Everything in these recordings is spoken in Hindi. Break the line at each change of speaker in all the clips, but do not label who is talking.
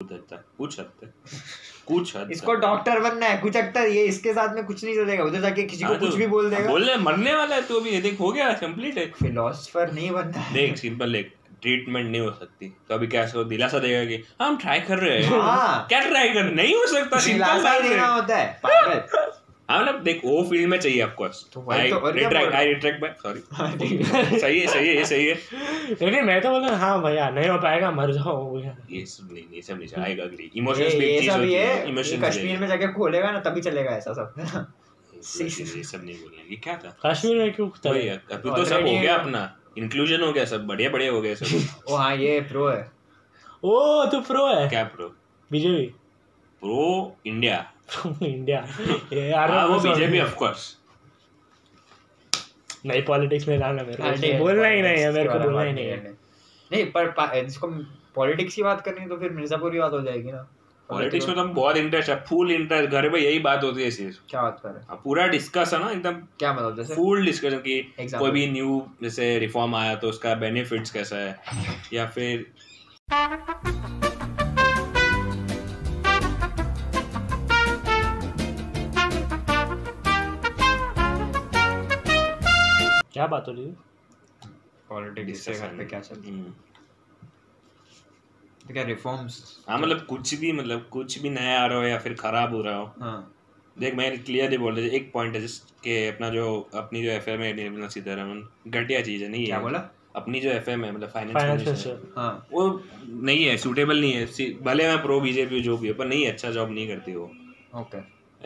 कुछ हद तक कुछ हद कुछ
इसको डॉक्टर बनना है कुछ ये इसके साथ में कुछ नहीं चलेगा उधर जाके किसी को
हाँ,
कुछ
तो
भी बोल देगा।
बोल मरने वाला है तो अभी ये देख हो गया कंप्लीट है।
फिलोसफर नहीं बनना है।
देख सिंपल एक ट्रीटमेंट नहीं हो सकती। तो अभी क्या हो दिलासा देगा कि हाँ, हम ट्राई कर रहे हैं।
हाँ।
क्या ट्राई कर नहीं हो सकता
दिलासा देना होता है
हाँ मतलब देख वो फ़ील्ड में चाहिए
तो
आई रिट्रैक्ट आई सॉरी सही है सही है सही है।
लेकिन मैं तो बोला हाँ भैया नहीं हो पाएगा मर जाओ
ये सब नहीं ये सब नहीं आएगा अगली। इमोशंस भी चीज़ होती है इमोशंस
कश्मीर में जाके खोलेगा ना तभी चलेगा ऐसा सब।
ये सब नहीं बोलना ये क्या था?
कश्मीर में क्यों
है, अभी तो सब हो गया अपना। इंक्लूजन हो गया सब बढ़िया बढ़िया हो गया सब।
ओ हाँ ये प्रो है।
ओ तू प्रो है?
क्या pro
BJP
pro India
India ये यार
वो बीजेपी ऑफ़ कोर्स
नहीं पॉलिटिक्स में जाना मेरे को बोलना ही नहीं है मेरे
को
बोलना ही नहीं है
नहीं पर जिसको पॉलिटिक्स की बात करनी है तो फिर मिर्जापुर की बात हो जाएगी ना
पॉलिटिक्स में तो बहुत इंटरेस्ट है फुल इंटरेस्ट घर पे यही बात होती है सिर्फ़
क्या बात कर रहे हैं
हाँ, पूरा डिस्कस है ना एकदम
क्या मतलब जैसे
फुल डिस्कशन की कोई भी न्यू जैसे रिफॉर्म आया तो उसका बेनिफिट्स कैसा है? या फिर
क्या बात हो रही है?
पॉलिटिक्स से घर पे क्या चल
हम्म।
तो क्या रिफॉर्म्स
हाँ मतलब कुछ भी मतलब कुछ भी नया आ रहा हो या फिर खराब हो रहा हो।
हाँ।
देख मैं क्लियरली बोल रहा एक पॉइंट है जिसके अपना जो अपनी जो एफ़ एम है निर्मला सीतारमन घटिया चीज़ है नहीं
क्या
है?
बोला?
अपनी जो एफ़ एम है मतलब
फाइनेंस
फाइनेंस
हाँ।
वो नहीं है सूटेबल नहीं है। भले मैं प्रो बीजेपी जो भी हो पर नहीं अच्छा जॉब नहीं करती वो।
ओके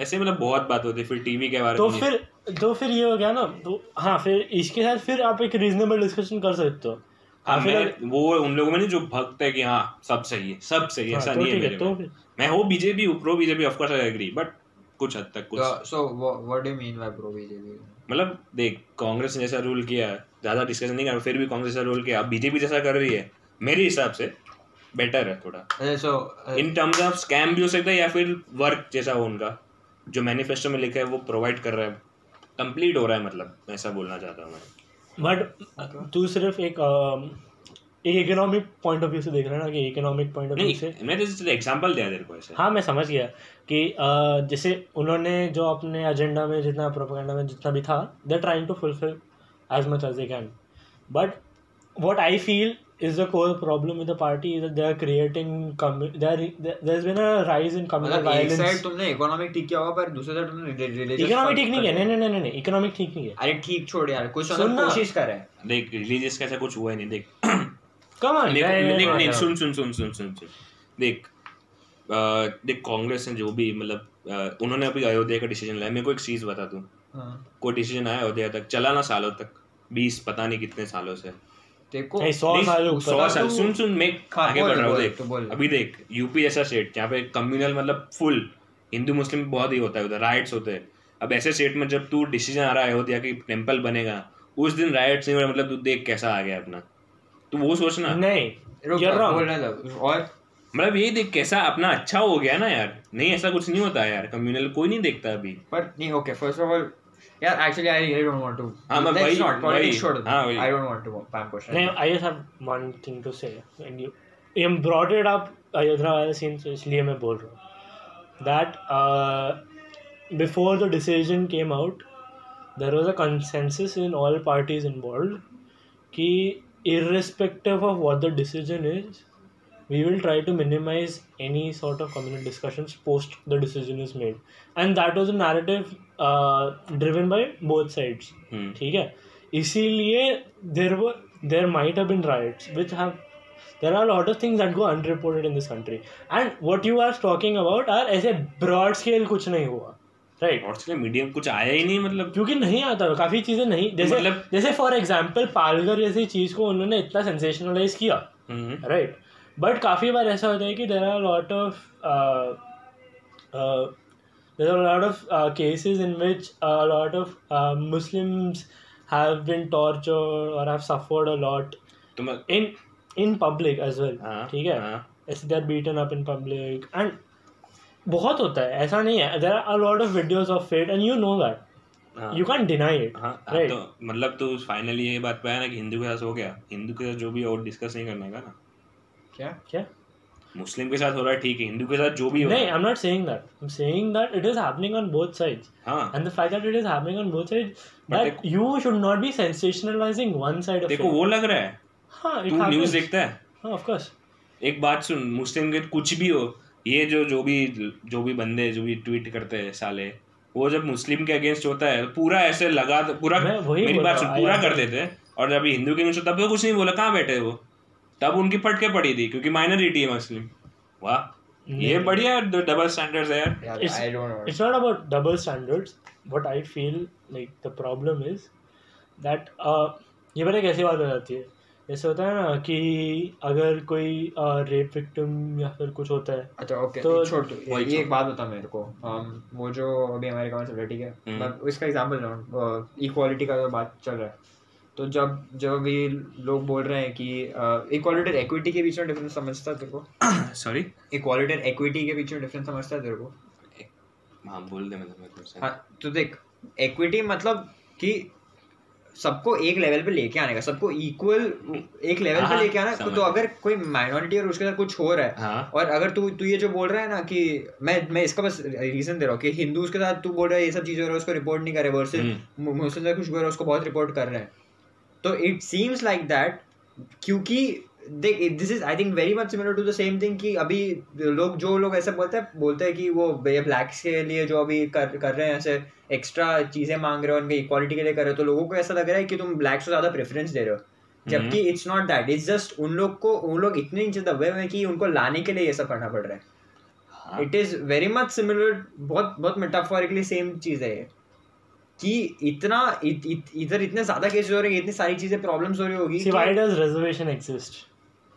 ऐसे मतलब बहुत बात होती है फिर टीवी के बारे में तो
फिर तो फिर ये हो गया ना तो हाँ फिर इसके साथ फिर आप एक रीजनेबल डिस्कशन कर सकते हो।
हाँ,
हाँ, फिर
मैं वो उन लोगों में नहीं जो भक्त है कि हाँ सब सही है सब सही है
हाँ,
ऐसा
तो
नहीं है मेरे
तो
मैं। हूँ बीजेपी हूँ pro BJP of course I agree but कुछ हद तक कुछ।
So what do you mean by pro BJP
मतलब देख कांग्रेस ने जैसा रूल किया है ज़्यादा डिस्कशन नहीं कर फिर भी कांग्रेस जैसा रूल किया अब बीजेपी जैसा कर रही है मेरे हिसाब से बेटर है थोड़ा।
So
in terms of scam भी हो सकता है या फिर वर्क जैसा हो उनका जो मैनिफेस्टो में लिखा है वो प्रोवाइड कर रहा है। कंप्लीट हो रहा है मतलब ऐसा बोलना चाहता हूँ मैं।
बट तू सिर्फ़ एक एक इकोनॉमिक पॉइंट ऑफ़ व्यू से देख रहा है ना कि इकोनॉमिक पॉइंट ऑफ़ व्यू से।
मैं जैसे एग्जांपल दिया तेरे को ऐसे।
हाँ मैं समझ गया कि जैसे उन्होंने जो अपने एजेंडा में जितना प्रोपोगंडा में जितना भी था they trying to fulfil as much as they can but what I feel is the core problem with the party is that they are creating are, there- there's been a rise in communal
मतलब एक साइड
violence
तुमने इकोनॉमिक ठीक किया होगा पर दूसरी साइड तुमने रिलीजियस
इकोनॉमिक ठीक नहीं है। नहीं नहीं नहीं नहीं इकोनॉमिक ठीक नहीं है।
अरे ठीक छोड़ यार कुछ
सुन।
कोशिश कर रहे हैं।
देख रिलीजियस कैसा कुछ हुआ ही नहीं देख।
कम ऑन
देख नहीं। सुन सुन सुन सुन सुन देख देख कांग्रेस ने जो भी मतलब उन्होंने अभी अयोध्या का डिसीज़न लिया। मेरे को एक चीज़ बता दूँ
हाँ।
कोई डिसीज़न आया अयोध्या तक? चला ना सालों तक। बीस पता नहीं कितने सालों से।
देखो
नहीं, सौ साल
सौ साल सुन सुन मैं
हाँ,
आगे बढ़ रहा हूँ देख
तो
अभी देख यूपी जैसा स्टेट जहाँ पे कम्युनल मतलब फुल हिंदू मुस्लिम बहुत ही होता है उधर राइट्स होते हैं। अब ऐसे स्टेट में जब तू डिसीज़न आ रहा है अयोध्या की टेंपल बनेगा उस दिन राइट्स नहीं मतलब तू देख कैसा आ गया अपना। तू वो सोचना
नहीं
और?
मतलब ये देख कैसा अपना अच्छा हो गया ना यार। नहीं ऐसा कुछ नहीं होता यार कम्युनल कोई नहीं देखता अभी।
पर नहीं okay first of all यार actually I really don't want to
हाँ, मैं
लेट्स
वही-
नॉट पॉलिटिक्स
वही-
छोड़ दो
हाँ, वही।
I don't want to पैम question
नहीं I just have one thing to say and you you brought it up Ayodhya वाला सीन तो इसलिए मैं बोल रहा हूँ that before the decision came out there was a consensus in all parties involve कि irrespective of what the decision is we will try to minimize any sort of communal discussions post the decision is made and that was a narrative uh, driven by both sides
हम्म
ठीक है इसीलिए there were there might have been riots which have there are a lot of things that go unreported in this country and what you are talking about are ऐसे broad scale कुछ नहीं हुआ right
और इसलिए मीडियम कुछ आया ही नहीं मतलब
क्योंकि नहीं आता काफी चीजें नहीं जैसे
मतलब-
जैसे फॉर एग्जांपल पालघर जैसी चीज को उन्होंने इतना सेंसेशनलाइज किया
हम्म
राइट बट काफ़ी बार ऐसा होता है कि there are lot of there are lot of cases in which lot of Muslims have been tortured और have
suffered a
lot in in public as
well
ठीक है। ऐसे they are beaten up in public and बहुत होता है ऐसा नहीं है। There are lot of videos of fate and you know
that.
You can deny it
हाँ हाँ, तो मतलब तू फाइनली ये बात पे आया ना कि हिंदू के साथ हो गया। हिंदू के साथ जो भी और डिस्कस नहीं करने का ना?
क्या?
क्या?
मुस्लिम के साथ हो रहा है ठीक है। हिंदू के साथ जो भी
नहीं
I
am not saying that I am saying that it is happening on both sides
हाँ।
And the fact that it is happening on both sides that you should not be sensationalising one side of
देखो वो लग रहा है।
हाँ इट
हैपेंस न्यूज़ देखता हाँ।
ऑफ़ कोर्स
एक बात सुन मुस्लिम के कुछ भी हो ये जो जो भी जो भी बंदे जो भी ट्वीट करते हैं साले वो जब मुस्लिम के अगेंस्ट होता है पूरा ऐसे लगा पूरा मेरी बात पूरा कर देते हैं। और जब हिंदू के अगेंस्ट होता है तो कुछ नहीं बोला कहाँ बैठे वो तब उनकी फटके पड़ी थी क्योंकि माइनॉरिटी है मुस्लिम वाह ये बढ़िया डबल स्टैंडर्ड्स है यार।
यार
It's-
I don't know
it's not about double standards what i feel like the problem is that uh, ये पता है कैसी बात हो जाती है। जैसे होता है ना कि अगर कोई रेप विक्टिम या फिर कुछ होता है
अच्छा ओके
तो-
छोड़
वही
ये एक बात बता मेरे को। um, वो जो अभी अमेरिका में चल रहा है ठीक। मैं इसका एग्जांपल लूँ इक्वालिटी का जो बात चल रहा है तो जब जब ये लोग बोल रहे हैं कि इक्वालिटी और एक्विटी के बीच में डिफरेंस समझता है तेरे को?
सॉरी
इक्वालिटी और एक्विटी के बीच में डिफरेंस समझता है तेरे को?
हाँ बोल दे मतलब मेरे को
हाँ तो देख एक्विटी मतलब कि सबको एक लेवल पे लेके आने का सबको इक्वल एक लेवल पे
हाँ,
लेके आना तो अगर कोई माइनॉरिटी और उसके साथ कुछ हो रहा है
हाँ।
और अगर तू तू ये जो बोल रहा है ना कि मैं मैं इसका बस रीजन दे रहा हूँ कि हिंदू के साथ तू बोल रहा है ये सब चीज़ें हो रहा है उसको रिपोर्ट नहीं कर रहे वर्सेज
हम्म।
मुस्लिम कुछ हो रहा है उसको बहुत रिपोर्ट कर रहे हैं। तो इट सीम्स लाइक दैट क्योंकि देख this is I think very much similar to the same thing कि अभी लोग जो लोग ऐसे बोलते हैं बोलते हैं कि वो ये ब्लैक्स के लिए जो अभी कर कर रहे हैं ऐसे एक्स्ट्रा चीज़ें मांग रहे हो उनके इक्वालिटी के लिए कर रहे हो तो लोगों को ऐसा लग रहा है कि तुम ब्लैक्स को ज़्यादा प्रेफरेंस दे रहे हो। जबकि it's not that it's just उन लोग को उन लोग इतने इंच दबे हुए हैं कि उनको लाने के लिए ये सब करना पड़ रहा है।
हाँ।
It is very much similar बहुत बहुत मेटाफोरिकली सेम चीज़ है ये। कि इतना इत, इत, इधर इतने ज़्यादा केसेस हो रहे हैं इतनी सारी चीज़ें प्रॉब्लम्स हो रही होगी
see
कि
why does reservation exist?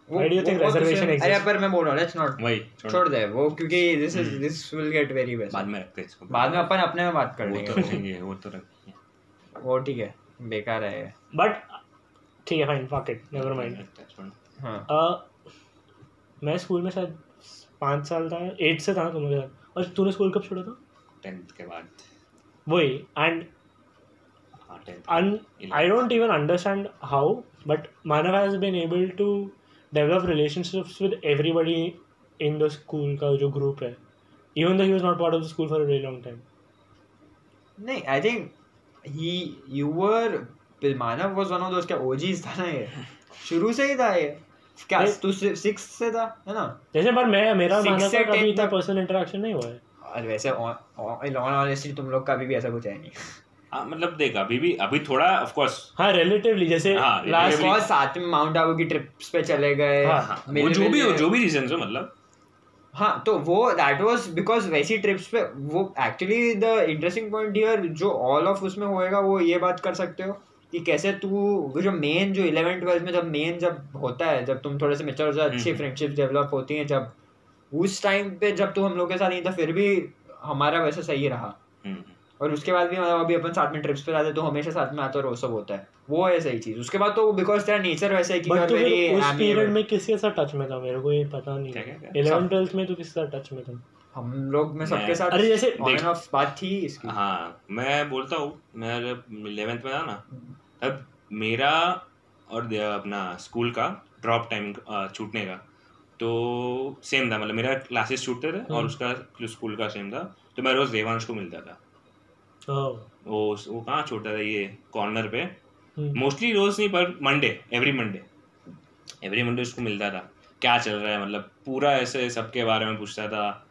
वो-
why do you think
वो- वो तो
reservation
same- अरे पर मैं बोल रहा हूँ लेट्स नॉट
वही छोड़
दे। वो क्योंकि this is this will get very best
बाद में रखते हैं इसको।
बाद में अपन अपने में बात कर लेंगे।
वो तो रखेंगे वो तो रखेंगे।
वो ठीक है बेकार है। ये।
but ठीक है fuck it never mind
छोड़।
हाँ।
मैं स्कूल में शायद पाँच साल था एट से था तुम्हारे साथ। और तूने स्कूल कब छोड़ा था?
टेंथ के बाद।
वही एंड
हाँ
and I don't even understand how, but Manav has been able to develop relationships with everybody in the school का जो group है even though he was not part of the school for a really long time.
नहीं I think he you were Manav was one of those क्या ओजीज था ना ये शुरू से ही था ये क्या। तू सिक्स से था है ना
जैसे पर मैं मेरा मानव
से
का कभी इतना पर्सनल इंटरेक्शन नहीं हुआ है
और वैसे इन ऑनेस्टली तुम लोग का भी ऐसा कुछ है नहीं
हाँ मतलब देख अभी भी अभी थोड़ा ऑफ़ कोर्स
हाँ रिलेटिवली जैसे
हाँ,
लास्ट
relatively-
बहुत साथ में माउंट आबू की ट्रिप्स पे चले गए।
हाँ,
वो जो भी हो जो भी रीजन हो मतलब।
हाँ तो वो दैट वाज बिकॉज़ वैसी ट्रिप्स पे वो actually the interesting point here जो ऑल ऑफ़ उसमें होएगा वो ये बात कर सकते हो कि कैसे तू वो जो मेन जो इलेवन ट्वेल्थ में जब मेन जब होता है जब तुम थोड़े से मेच्योर हो अच्छी
हम्म।
फ्रेंडशिप डेवलप होती हैं जब उस टाइम पे जब तू हम लोग के साथ नहीं था फिर भी हमारा वैसा सही रहा।
हम्म,
और उसके बाद भी मतलब अभी अपन साथ में ट्रिप्स पे जाते तो हमेशा साथ में आते और वो सब होता है। वो है सही चीज़। उसके बाद तो बिकॉज़ तेरा नेचर वैसे है कि
तू उस पीरियड में किसके साथ टच में था? मेरे को ये पता नहीं? इलेवन ट्वेल्थ में तू किसके साथ टच में था।
हम लोग में सबके साथ
अरे जैसे
and off बात थी इसकी।
हाँ मैं बोलता हूँ मैं जब इलेवेंथ में था ना तब मेरा और अपना स्कूल का ड्रॉप टाइम छूटने का। तो सेम था मतलब मेरा क्लासेस छूटते थे और
हम्म।
उसका स्कूल का सेम था। तो मैं रोज देवांश को मिलता था। वो वो कहाँ छूटता था ये कॉर्नर पे।
हम्म।
मोस्टली रोज नहीं पर Monday every Monday every Monday उसको मिलता था। क्या चल रहा है मतलब पूरा ऐसे सबके बारे में पूछता था।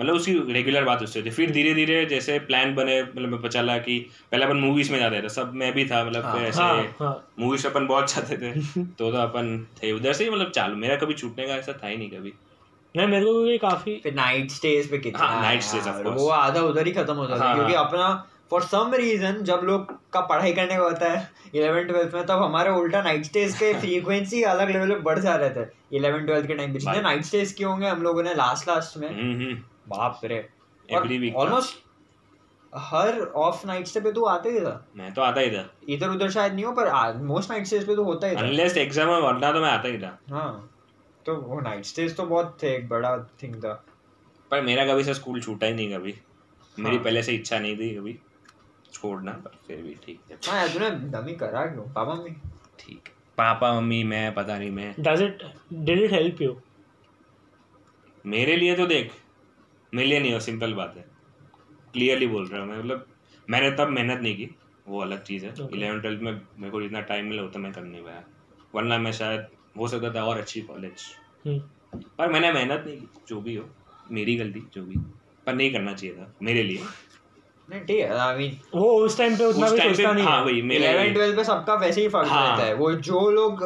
मतलब उसकी रेगुलर बात उससे होती फिर धीरे धीरे जैसे प्लान बने मतलब पता चला कि पहले अपन मूवीज़ में जाते थे। सब मैं भी था मतलब
हाँ,
ऐसे
हाँ हाँ।
मूवीज़ अपन बहुत जाते थे। तो तो अपन थे उधर से ही मतलब चालू। मेरा कभी छूटने का ऐसा था ही नहीं कभी।
नहीं मेरे को भी काफ़ी
फिर नाइट स्टेज पे कितना
हाँ, stays, of
यार,
course.
वो आधा उधर ही खत्म होता था
हाँ,
क्योंकि
हाँ।
अपना फॉर सम रीजन जब लोग का पढ़ाई करने का होता है इलेवन ट्वेल्थ में तब हमारे उल्टा नाइट स्टेज के फ्रीक्वेंसी अलग लेवल पे बढ़ जा रहे थे इलेवन ट्वेल्थ के टाइम पे। जितने नाइट स्टेज किए होंगे हम लोगों ने लास्ट लास्ट में।
हम्म हम्म।
बाप रे।
एवरी वीक
ऑलमोस्ट हर ऑफ़ नाइट स्टे पे तो आते ही था।
मैं तो आता ही था।
इधर उधर शायद नहीं हो पर मोस्ट नाइट स्टेज पे तो होता ही था।
अनलेस एग्ज़ाम में वरना तो मैं आता ही था।
हाँ। तो वो नाइट स्टेज तो बहुत थे एक बड़ा थिंग था।
पर मेरा कभी से स्कूल छूटा ही नहीं कभी।
हाँ। मेरी।
पहले से इच्छा नहीं थी कभी छोड़ना पर फिर भी ठीक है।
हाँ यार तूने दमी करा क्यों? Papa mummy?
ठीक। पापा मम्मी मैं पता नहीं मैं।
Does it did it help you
मेरे लिए तो देख मेरे लिए नहीं हो सिंपल बात है। क्लियरली बोल रहा हूँ मैं मतलब मैंने तब मेहनत नहीं की वो अलग चीज़ है। Eleven Okay. ट्वेल्थ में मेरे को जितना टाइम मिला उतना मैं कर नहीं पाया। वरना मैं शायद हो सकता था और अच्छी कॉलेज
हम्म।
पर मैंने मेहनत नहीं की जो भी हो मेरी गलती जो भी। पर नहीं करना चाहिए था मेरे लिए।
नहीं ठीक है आई मीन
वो उस टाइम पे उतना भी सोचता नहीं
हाँ।
है।
मेरे
इलेवन
लिए।
ट्वेल्थ पे सबका वैसे ही फ़र्क
हाँ।
रहता है। वो जो लोग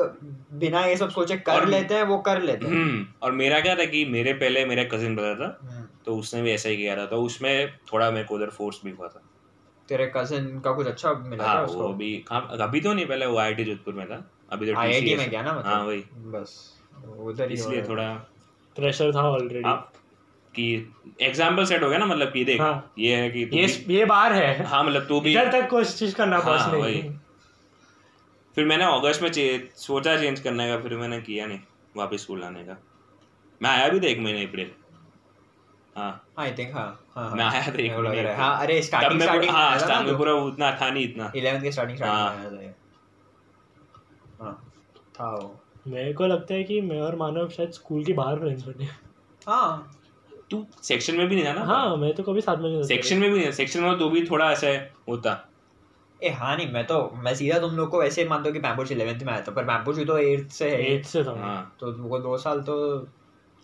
बिना ये सब सोचे कर लेते हैं वो कर लेते हैं।
हम्म और मेरा क्या था कि मेरे पहले मेरा कजिन ब्रदर था
हम्म।
तो उसने भी ऐसा ही किया था तो उसमें थोड़ा मेरे को उधर फोर्स भी हुआ था।
तेरे कजिन का कुछ अच्छा मिला
हाँ वो भी अभी तो नहीं पहले वो आईटी जोधपुर में था। अभी तो
आईआईटी में क्या ना मतलब?
हाँ वही।
बस उधर ही
इसलिए थोड़ा
प्रेशर था ऑलरेडी
आप कि एग्ज़ाम्पल सेट हो गया ना मतलब कि देख
हाँ।
ये है कि
ये ये बार है।
हाँ मतलब तू भी
इधर तक कोशिश करना
हाँ,
बस नहीं।
फिर मैंने अगस्त में चे- सोचा चेंज करने का फिर मैंने किया नहीं वापस स्कूल आने का। मैं आया भी था एक महीने अप्रैल हाँ।
आई थिंक हाँ हाँ
मैं आया था एक महीने
है। हाँ अरे स्टार्टिंग स्टार्टिंग
हाँ स्टार्टिंग में पूरा उतना था नहीं इतना।
इलेवेंथ के स्टार्टिंग
हाँ।
स्टार्टिंग में आया था हाँ था वो
मेरे को लगता है कि मैं और मानव शायद स्कूल के बाहर फ्रेंड्स बने।
हाँ।
तू सेक्शन में भी नहीं जाना
हाँ मैं तो कभी साथ में नहीं था।
सेक्शन में भी नहीं सेक्शन में तो भी थोड़ा ऐसा होता।
ए हाँ नहीं मैं तो मैं सीधा तुम लोग को वैसे ही मानता हूँ कि पैम्पुच इलेवेंथ में आया था पर पैम्पुच तो एट्थ से है। ही।
एट से था।
हाँ।
तो वो दो साल तो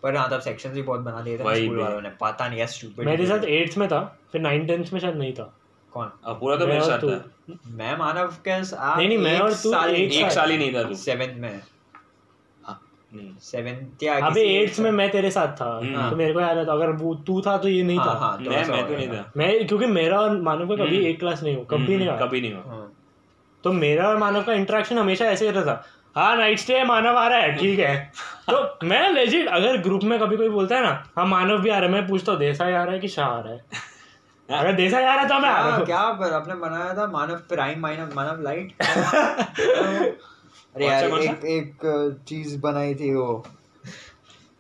पर हाँ तब सेक्शन भी बहुत बना दिए थे स्कूल वालों ने। पता नहीं है स्टूपिड
मेरे साथ एट्थ में था फिर नाइन टेंथ में शायद नहीं था।
कौन?
अब पूरा तो मेरे साथ। था।
मैं मानव के साथ
नहीं, नहीं, मैं और तू
साल
एक
एक साल। ही नहीं था तू।
सेवेंथ में।
नहीं।
सेवेंथ या
अबे एट्थ में मैं तेरे साथ था।
हम्म।
तो मेरे को याद है तो अगर वो तू था तो ये नहीं
हाँ
था।
हाँ
मैं मैं तो नहीं था।
मैं क्योंकि मेरा और मानव का कभी
हम्म।
एक क्लास नहीं हो कभी नहीं
कभी नहीं हुआ
हाँ।
तो मेरा और मानव का इंटरेक्शन हमेशा ऐसे रहता। था हाँ नाइट स्टे मानव आ रहा है ठीक है। तो मैं लेजिट अगर ग्रुप में कभी कोई बोलता है ना हाँ मानव भी आ रहा है मैं पूछता हूँ देसाई आ रहा है कि शाह आ रहा है? अगर रहा है तो मैं आ
क्या
हूँ।
क्या आपने बनाया था मानव प्राइम मानव मानव लाइट? अरे यार एक एक चीज़ बनाई थी वो।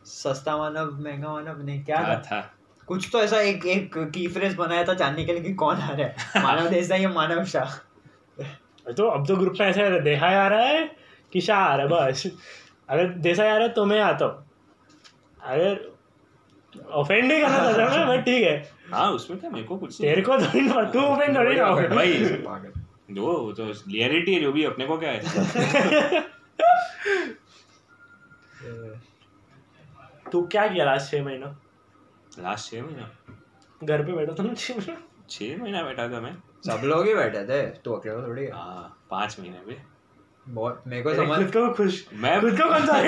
सस्ता मानव महँगा मानव नहीं क्या था?
था
कुछ तो ऐसा एक एक की फ्रेज बनाया था जानने के लिए कि कौन आ रहा है? मानव देसाई या मानव शाह?
तो अब तो ग्रुप में ऐसा है देसाई आ रहा है कि शाह आ रहा है बस। अगर देसाई आ रहा है तो मैं आता हूँ। अगर ऑफेंड नहीं करना चाहता मैं बट ठीक है।
हाँ उसमें क्या मेरे को कुछ
तेरे को थोड़ी ना तू थोड़ी ना
भाई जो तो रियलिटी है जो भी अपने को क्या है
तू क्या किया लास्ट छह महीना
लास्ट छह महीना
घर पे बैठा था ना छह महीना
छह महीना बैठा था मैं
सब लोग ही बैठे थे तू अकेला थोड़ी हाँ
पाँच महीने पे
बहुत मेरे को समझ
खुद को खुश
मैं
खुद को कौन सा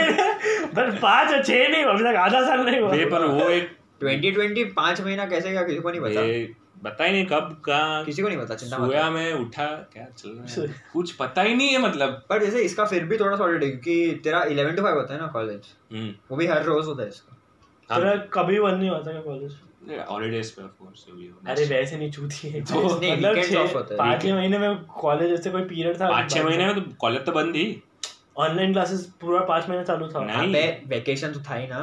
बस पाँच और छह नहीं अभी तक आधा साल नहीं हुआ
पर वो एक
2020 पाँच महीना कैसे गया किसी को नहीं पता।
बता ही नहीं कब कहाँ।
किसी को नहीं पता चिंता मत
सोया। में उठा क्या चल रहा है? कुछ पता ही नहीं है मतलब।
पर जैसे इसका फिर भी थोड़ा सॉलिड है क्योंकि तेरा 11 टू 5 होता है ना कॉलेज
हम्म।
वो भी हर रोज होता है इसका।
तेरा कभी वन नहीं होता क्या कॉलेज
हॉलीडेज पे ऑफ़ कोर्स भी हो
अरे वैसे नहीं चूती है।
तो
मतलब
है।
पाँच महीने में कॉलेज ऐसे कोई पीरियड था
पाँच महीने में तो कॉलेज तो बंद थी
ऑनलाइन क्लासेस पूरा पाँच महीने चालू था।
नहीं।
वेकेशन तो था ही ना।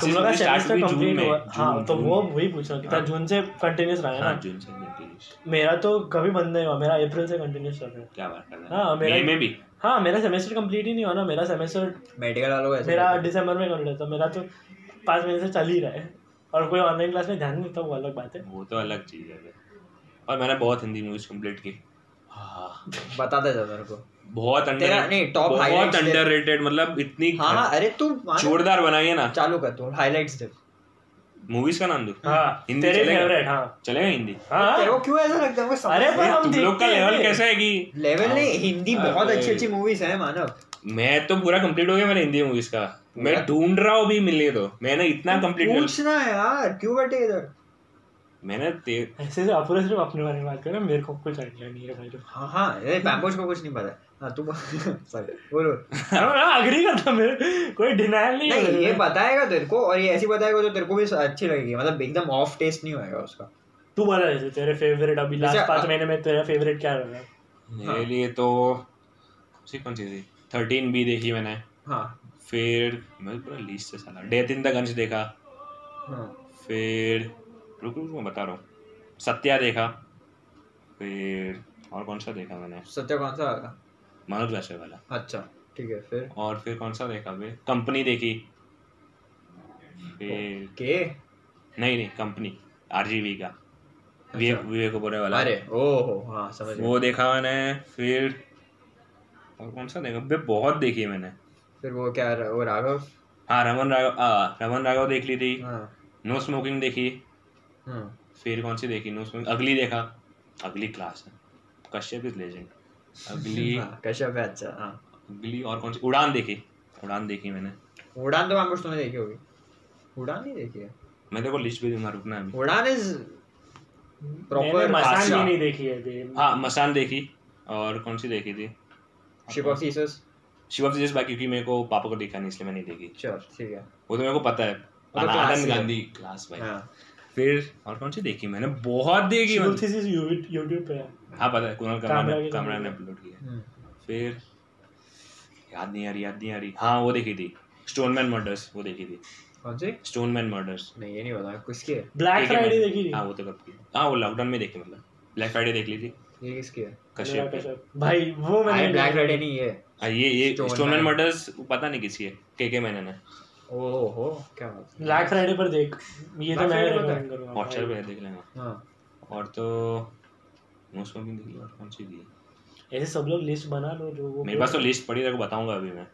तुम लोग का
स्टार्ट
सेमेस्टर
हुई जून
कंप्लीट हुआ। हाँ तो वो वही पूछना कि था
हाँ।
जून से कंटिन्यूस रहा है
हाँ
ना
जून से कंटिन्यूस
मेरा तो कभी बंद नहीं हुआ मेरा अप्रैल से कंटिन्यूस चल रहा है।
क्या बात कर रहा
हाँ, मेरा-
में भी?
हाँ मेरा सेमेस्टर कंप्लीट ही नहीं हुआ ना मेरा सेमेस्टर
मेडिकल वालों को
मेरा दिसंबर में कर लेता मेरा तो पाँच महीने से चल ही रहा है। और कोई ऑनलाइन क्लास में ध्यान नहीं देता वो अलग बात है।
वो तो अलग चीज़ है। और मैंने बहुत हिंदी मूवीज़ कंप्लीट की। हाँ।
बता दे मेरे को।
बहुत अंडर
तेरा- नहीं, top
बहुत। अंडररेटेड मतलब इतनी
हाँ हाँ अरे तू
जोरदार बनाई है ना।
चालू कर तू हाइलाइट्स दे।
मूवीज़ का नाम दो।
हाँ
हिंदी
तेरे
चलेगा?
फेवरेट हाँ।
चलेगा हिंदी?
हाँ
तेरे को क्यों ऐसा लगता है?
अरे पर हम
तुम लोग का लेवल
हैं।
कैसा है कि
लेवल नहीं हिंदी बहुत अच्छी अच्छी मूवीज़ है मानव।
मैं तो पूरा कंप्लीट हो गया मेरा हिंदी मूवीज़ का। मैं? ढूंढ रहा हूँ भी मिलने तो। मैंने इतना कंप्लीट
पूछना है यार क्यों बैठे इधर?
मैंने
ऐसे से पूरा सिर्फ़ अपने बारे में बात कर रहे मेरे को कुछ आइडिया नहीं है भाई तो
हाँ हाँ ये पैम्पोज को कुछ नहीं पता। हाँ तू सॉरी बोलो
अग्री करता मेरे कोई डिनायल नहीं
नहीं
है
ये बताएगा तेरे को और ये ऐसी बताएगा जो तेरे को भी अच्छी लगेगी। मतलब एकदम ऑफ़ टेस्ट नहीं होएगा उसका।
तू बता जैसे तेरे फेवरेट अभी लास्ट पाँच महीने में तेरा फेवरेट क्या रहा?
मेरे लिए तो सी कौन सी थी? थर्टीन बी देखी मैंने।
हाँ।
फिर मैं पूरा लिस्ट से साला। डेथ इन द गंज देखा।
हाँ।
फिर रुक रुक मैं बता रहा हूँ। सत्या देखा फिर और कौन सा देखा मैंने?
सत्या कौन सा आएगा
मनोज वाजपेयी वाला।
अच्छा ठीक है फिर?
और फिर कौन सा देखा? फिर कंपनी देखी। फिर
के
नहीं नहीं कंपनी आरजीवी का। विवेक विवेक ओबेरॉय वाला।
अरे ओहो हाँ समझ
वो देखा मैंने फिर और कौन सा देखा? बे बहुत देखी मैंने।
फिर वो क्या वो राघव?
हाँ रमन राघव आ, रमन राघव देख ली थी।
हाँ।
नो स्मोकिंग देखी।
हाँ।
फिर कौन सी देखी? नो स्मोकिंग अगली देखा। अगली क्लास है। कश्यप इज़ लेजेंड अगली
हाँ, कश्यप है अच्छा हाँ।
अगली और कौन सी? उड़ान देखी। उड़ान देखी मैंने।
उड़ान तो मैम तुमने देखी होगी। उड़ान नहीं देखी है।
मैं देखो लिस्ट भी दूँगा रुकना अभी।
उड़ान इज़ प्रॉपर
मसान। भी नहीं देखी है
हाँ मसान देखी। और कौन सी देखी थी?
Ship of Theseus
ship of बाकी क्योंकि मेरे को पापा को देखा नहीं इसलिए मैं नहीं देखी।
चल ठीक है।
वो तो मेरे को पता है।
वो तो
आनंद गांधी क्लास भाई।
हाँ।
फिर और कौन सी देखी मैंने? बहुत देखी मैंने।
यूट्यूब पे। है
हाँ पता है कुणाल कमरा ने
की
कमरा। ने अपलोड किया
हम्म,
फिर याद नहीं आ रही याद नहीं आ रही। हाँ वो देखी थी। स्टोनमैन मर्डर्स वो देखी थी।
कौन सी?
स्टोनमैन मर्डर्स
नहीं ये नहीं पता। किसकी है?
ब्लैक फ्राइडे देखी थी।
हाँ वो तो कब की हाँ। वो लॉकडाउन में देखी मतलब। ब्लैक फ्राइडे देख ली थी।
ये किसकी है?
कश्यप।
भाई वो मैंने
ब्लैक फ्राइडे नहीं है
हाँ ये ये। स्टोनमैन मर्डर्स पता नहीं किसी है। के के मैंने
ओहो क्या बात
ब्लैक फ्राइडे पर देख ये तो मैं
है?
करूँगा
हॉटस्टार पे देख लेना।
हाँ।
और तो देखी कौन सी थी
ऐसे सब लोग लिस्ट बना लो जो वो
मेरे पास तो लिस्ट पड़ी तेरे को बताऊँगा अभी मैं।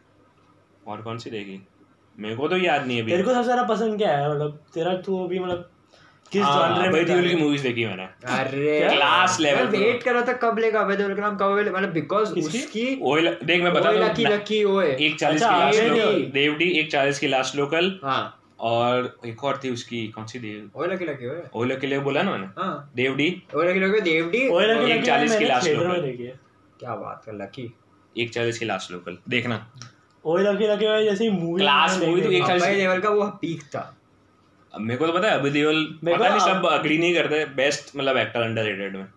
और कौन सी देखी मेरे को तो याद नहीं है
तेरे को सबसे ज़्यादा पसंद क्या है? मतलब तेरा तू अभी मतलब किस
हाँ,
जॉनर में
देओल की मूवीज़ देखी मैंने।
अरे।
Class level
मैं वेट कर रहा था कब लेगा? अभय देओल का नाम कब मतलब बिकॉज़ उसकी
ओए देख मैं बता दूँ
लकी लकी ओए।
एक चालीस
अच्छा,
की लास्ट लोकल देवडी एक चालीस की लास्ट लोकल
हाँ।
और एक और थी उसकी कौन सी देव?
लकी लकी
ओले के लिए बोला ना मैंने?
हाँ।
देवडी
लकी लकी देवडी
लकी
चालीस की
में
लोकल।
क्या बात कर लकी।
एक चालीस की लास्ट लोकल देखना।
लकी लकी जैसे मूवी
Class movie तो एक चालीस-
अभय का वो पीक था।
मेरे को तो पता है अभय देओल पता नहीं सब अग्री नहीं करते बेस्ट मतलब एक्टर अंडर रेटेड में।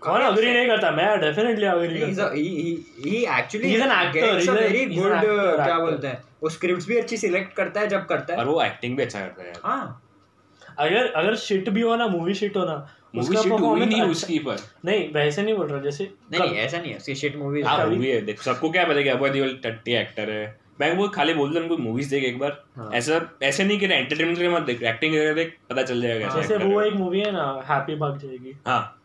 कौन अग्री नहीं करता? मैं डेफिनेटली अग्री करता।
gets a
he's a-
very
he's an
good
actor,
uh, क्या बोलते हैं? वो स्क्रिप्ट्स भी अच्छी सिलेक्ट करता है जब करता है।
और वो एक्टिंग भी अच्छा करता है
हाँ।
अगर अगर शिट भी हो ना मूवी शिट हो ना
मूवी शिट हुई नहीं
अच्छा-
उसकी पर।
नहीं वैसे नहीं बोल रहा जैसे
नहीं ऐसा नहीं है उसकी शिट मूवी
हाँ मूवी है देख सबको क्या पता है कि अभय देओल टट्टी एक्टर है। मैं वो खाली बोलता हूँ उनको मूवीज़ देख एक बार।
हाँ।
ऐसा ऐसे नहीं कि एंटरटेनमेंट के मत देख एक्टिंग करके देख पता चल जाएगा कैसा
जैसे वो एक मूवी है ना हैप्पी भाग जाएगी।
हाँ।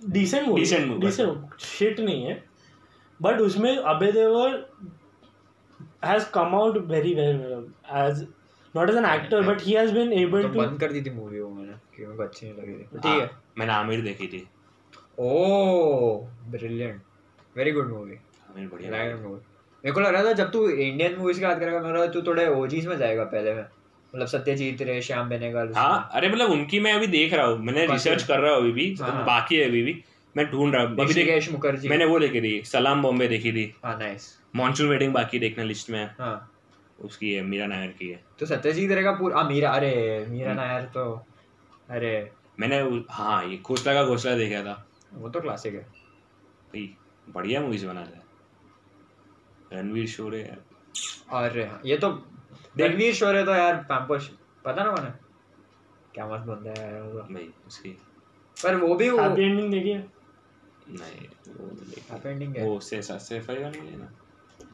Decent movie
Decent movie,
decent shit नहीं है। बट उसमें Abhay Deol has come out very well as not as an actor but he has been
able
to
बंद कर दी थी मूवी वो मैंने कि मेरे को अच्छी नहीं लगी थी। ठीक
हाँ,
है
मैंने आमिर देखी थी।
ओह brilliant very good movie
Aamir बढ़िया
ब्रिलियंट मूवी मेरे को लग रहा था जब तू इंडियन मूवीज़ की बात करेगा मेरे तू थोड़े ओजीज में जाएगा पहले में। मतलब सत्यजीत रे श्याम बेनेगल
हाँ अरे मतलब उनकी मैं अभी देख रहा हूँ। मैंने रिसर्च कर रहा हूँ अभी भी
हाँ।
बाकी है अभी भी। मैं ढूंढ रहा हूँ। अभी देख
मुखर्जी।
मैंने वो देखी थी सलाम बॉम्बे देखी थी।
हाँ नाइस
मॉनसून वेडिंग बाकी देखना लिस्ट में है।
हाँ।
उसकी है मीरा नायर की है।
तो सत्यजीत रे का पूरा हाँ मीरा अरे मीरा नायर तो अरे।
मैंने हाँ ये घोसला का घोसला देखा था।
वो तो क्लासिक है।
बढ़िया मूवीज़ बनाता है। रणवीर शोरे
और ये तो रणवीर शोरे तो यार पैम्पोश पता ना मैंने क्या मस्त बंदा है यार वो। तो।
भाई उसकी
पर वो भी वो
हैप्पी एंडिंग देखी है?
नहीं वो नहीं देखी।
हैप्पी एंडिंग है।
वो से सैफ अली खान नहीं है ना?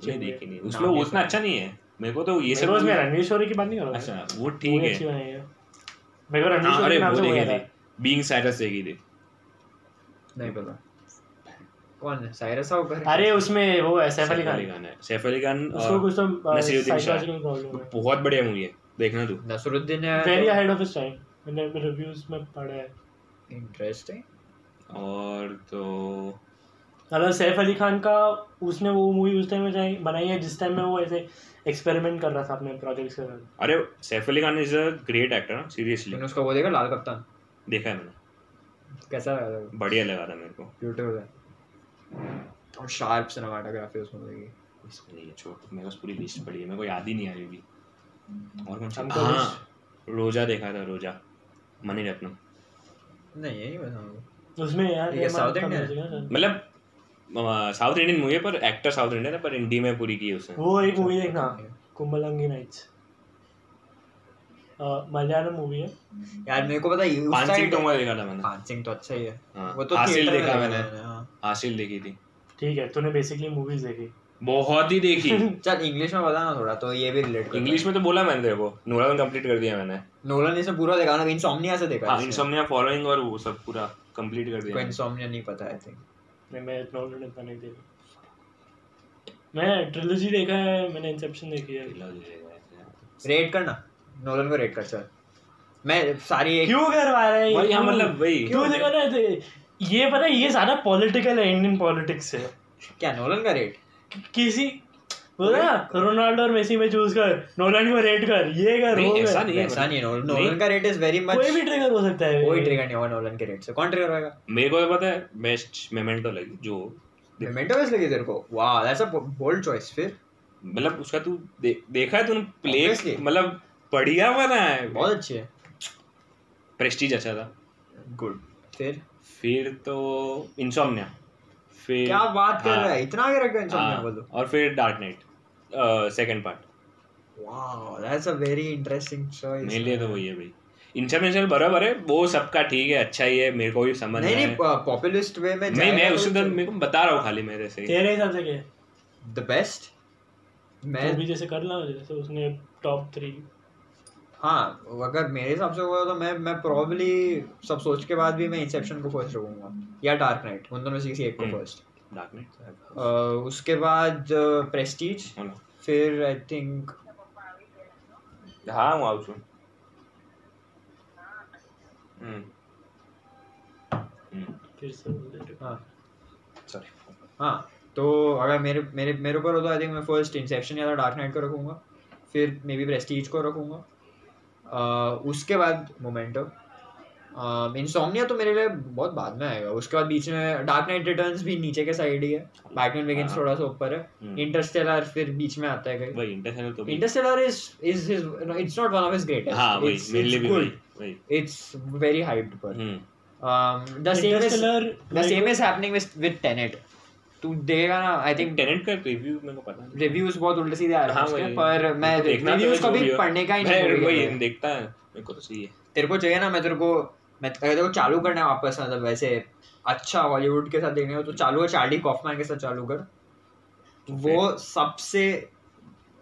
ये देखी नहीं। उसमें वो
नहीं
उतना अच्छा नहीं है। मेरे को तो ये
सबको रणवीर शोरी की बात नहीं कर रहा
अच्छा वो ठीक है।
मेरे को रणवीर
हाँ,
शोरी
अरे
के नाम
वो
से वो
देखी
याद
थी।
है।
बीइंग साइरस देखी थी।
नहीं पता। कौन है? साइरस
अरे उसमें वो है सैफ अली खान।
खान है। सैफ अली खान
उसको कुछ तो
नसीरुद्दीन शाह।
है।
बहुत बढ़िया मूवी है देखना तू।
नसरुद्दीन है
very ahead of his time मैंने रिव्यूज़ में पढ़ा है।
इंटरेस्टिंग
और तो
मतलब सैफ अली खान का उसने वो मूवी उस टाइम में जाई- बनाई है जिस टाइम में वो ऐसे एक्सपेरिमेंट कर रहा था अपने प्रोजेक्ट्स के साथ।
अरे Saif Ali Khan is a great actor seriously
तूने उसका वो देखा लाल कप्तान?
देखा है मैंने।
कैसा लगा?
बढ़िया लगा था मेरे को।
ब्यूटीफुल है। और शार्प सिनेमाटोग्राफी उस मूवी की
इसमें नहीं है छोड़ मेरे पास पूरी लिस्ट पड़ी है मेरे को याद ही नहीं आ रही अभी और कौन सा?
हमको
हाँ रोजा देखा था रोजा। मनी रत्नम।
नहीं ये नहीं पता मुझे
उसमें यार ये
South
मालूम था
Indian है।
मुझे ना।
मतलब साउथ इंडियन मूवी है पर एक्टर साउथ इंडियन है पर हिंदी में पूरी की है उसने।
वो एक मूवी देखना कुंभलंगी नाइट्स मलयालम मूवी है।
यार मेरे को पता है
पान सिंह
टाइम
देखा था मैंने।
सिंह तो अच्छा ही है।
हाँ,
वो तो
देखा
देखा
मैंने।
हाँ
हासिल देखी थी।
ठीक है तूने बेसिकली मूवीज़ देखी।
बहुत ही देखी।
चल इंग्लिश में बता ना थोड़ा तो ये भी रिलेट
इंग्लिश में तो बोला मैंने तेरे को। नोलन कंप्लीट कर दिया मैंने।
नोलन इसने पूरा देखा ना इंसोम्निया से देखा
हाँ।
इसने।
इंसोम्निया फॉलोइंग और वो सब पूरा कंप्लीट कर
को
दिया
इंसोम्निया नहीं पता आई थिंक
नहीं मैं नोलन इतना नहीं देखा। मैं ट्रिलॉजी देखा है मैंने इंसेप्शन देखी है।
ट्रिलॉजी देखा रेट करना। नोलन को रेट कर चल। मैं सारी
क्यों करवा रहे हैं?
वही, हाँ, मतलब वही।
क्यों देखो ना ये- ये पता है ये सारा पॉलिटिकल है इंडियन पॉलिटिक्स से
क्या नोलन का रेट
कि- किसी बोला रोनाल्डो और मेसी में चूज़ कर नोलन को रेट कर ये कर वो
नहीं, ऐसा नहीं
ऐसा नहीं नोलन नोलन का रेट इज़ वेरी मच
कोई भी ट्रिगर हो सकता है।
कोई ट्रिगर नहीं होगा नोलन के रेट से। कौन ट्रिगर होगा
मेरे को तो पता है बेस्ट मोमेंटो लगी जो
मोमेंटो बेस लगी तेरे को? वाह दैट्स अ बोल्ड चॉइस फिर।
मतलब उसका तू दे, देखा है तूने प्ले मतलब बढ़िया बना है।
बहुत अच्छी है।
प्रेस्टीज अच्छा था।
गुड फिर?
फिर तो इंसोम्निया फिर
क्या बात कर
हाँ,
रहा है? इतना आगे रख
हाँ,
बोलो?
और फिर Dark Knight second part
wow that's a very interesting choice
मेरे लिए तो वही है भाई. इंटरनेशनल बराबर है वो सबका ठीक है अच्छा ही है मेरे को भी समझ
नहीं नहीं पॉपुलिस्ट वे में
नहीं मैं उसी दिन मेरे को बता रहा हूँ खाली मेरे से.
तेरे हिसाब से क्या है?
द बेस्ट मैं
तो भी जैसे कर ला जैसे उसने टॉप थ्री
हाँ अगर मेरे हिसाब से होगा तो मैं मैं प्रॉब्ली सब सोच के बाद भी मैं इंसेप्शन को फ़र्स्ट रखूँगा या डार्क नाइट उन दोनों से किसी एक को फ़र्स्ट
डार्क नाइट
उसके बाद प्रेस्टीज फिर आई थिंक
हाँ वो आउट
फिर हाँ।
सॉरी
हाँ तो अगर मेरे मेरे मेरे ऊपर हो तो आई थिंक मैं फ़र्स्ट इंसेप्शन या तो डार्क नाइट को रखूँगा फिर मे बी प्रेस्टीज को रखूँगा। उसके बाद मोमेंटो इंसोमनिया तो मेरे लिए बहुत बाद में आएगा। उसके बाद बीच में डार्क नाइट रिटर्न्स भी नीचे के साइड ही है। बैटमैन बिगिंस
हाँ।
थोड़ा सा ऊपर है।
हम्म।
इंटरस्टेलर फिर बीच में आता है कहीं।
वही इंटरनेशनल तो
Interstellar is is his it's not one of his greatest
हाँ वही मेरे लिए भी
इट्स वेरी हाइप्ड पर।
हम्म।
Um the same is
Interstellar,
the
like-
same is happening with with tenet तू देगा ना आई थिंक
टेनेंट का रिव्यू मेरे को पता नहीं।
रिव्यूज़ बहुत उल्टे सीधे आ रहे हैं
हाँ,
उसके पर मैं
तो
रिव्यूज़ कभी
भी
पढ़ने का ही नहीं
वही देखता है मेरे को तो सही है।
तेरे को चाहिए ना मैं तेरे को मैं तेरे को चालू करना है वापस मतलब वैसे अच्छा हॉलीवुड के साथ देखने को तो चालू है चार्ली कॉफमैन के साथ चालू कर। वो सबसे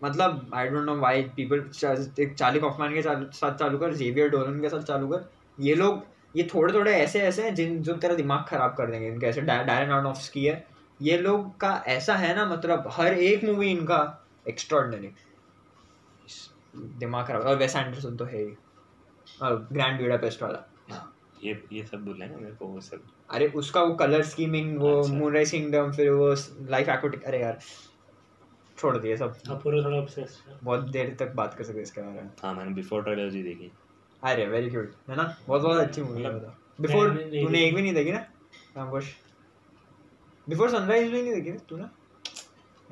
मतलब I don't know why people Charlie Kaufman के साथ चालू कर जेवियर डोलन के साथ चालू कर। ये लोग ये थोड़े थोड़े ऐसे ऐसे हैं जिन जो तेरा दिमाग खराब कर देंगे इनके ऐसे डायरन आर्नोफ्स्की है। ये लोग का ऐसा है ना मतलब हर एक मूवी इनका एक्स्ट्रॉर्डनरी दिमाग खराब और वेस एंडरसन तो है ही। ग्रैंड ब्यूडापेस्ट वाला।
हाँ, ये ये सब बोल रहे हैं ना मेरे को वो सब।
अरे उसका वो कलर स्कीमिंग वो
अच्छा।
मूनराइज किंगडम फिर वो लाइफ एक्विटिक अरे यार छोड़ दिए सब।
हाँ पूरा थोड़ा है।
बहुत देर तक बात कर सकते इसके बारे में।
हाँ मैंने बिफोर ही देखी।
अरे वेरी क्यूट है ना? बहुत बहुत अच्छी मूवी है बिफोर तूने एक भी नहीं देखी ना? रामकोश? बिफोर सनराइज भी नहीं देखी ना तू ना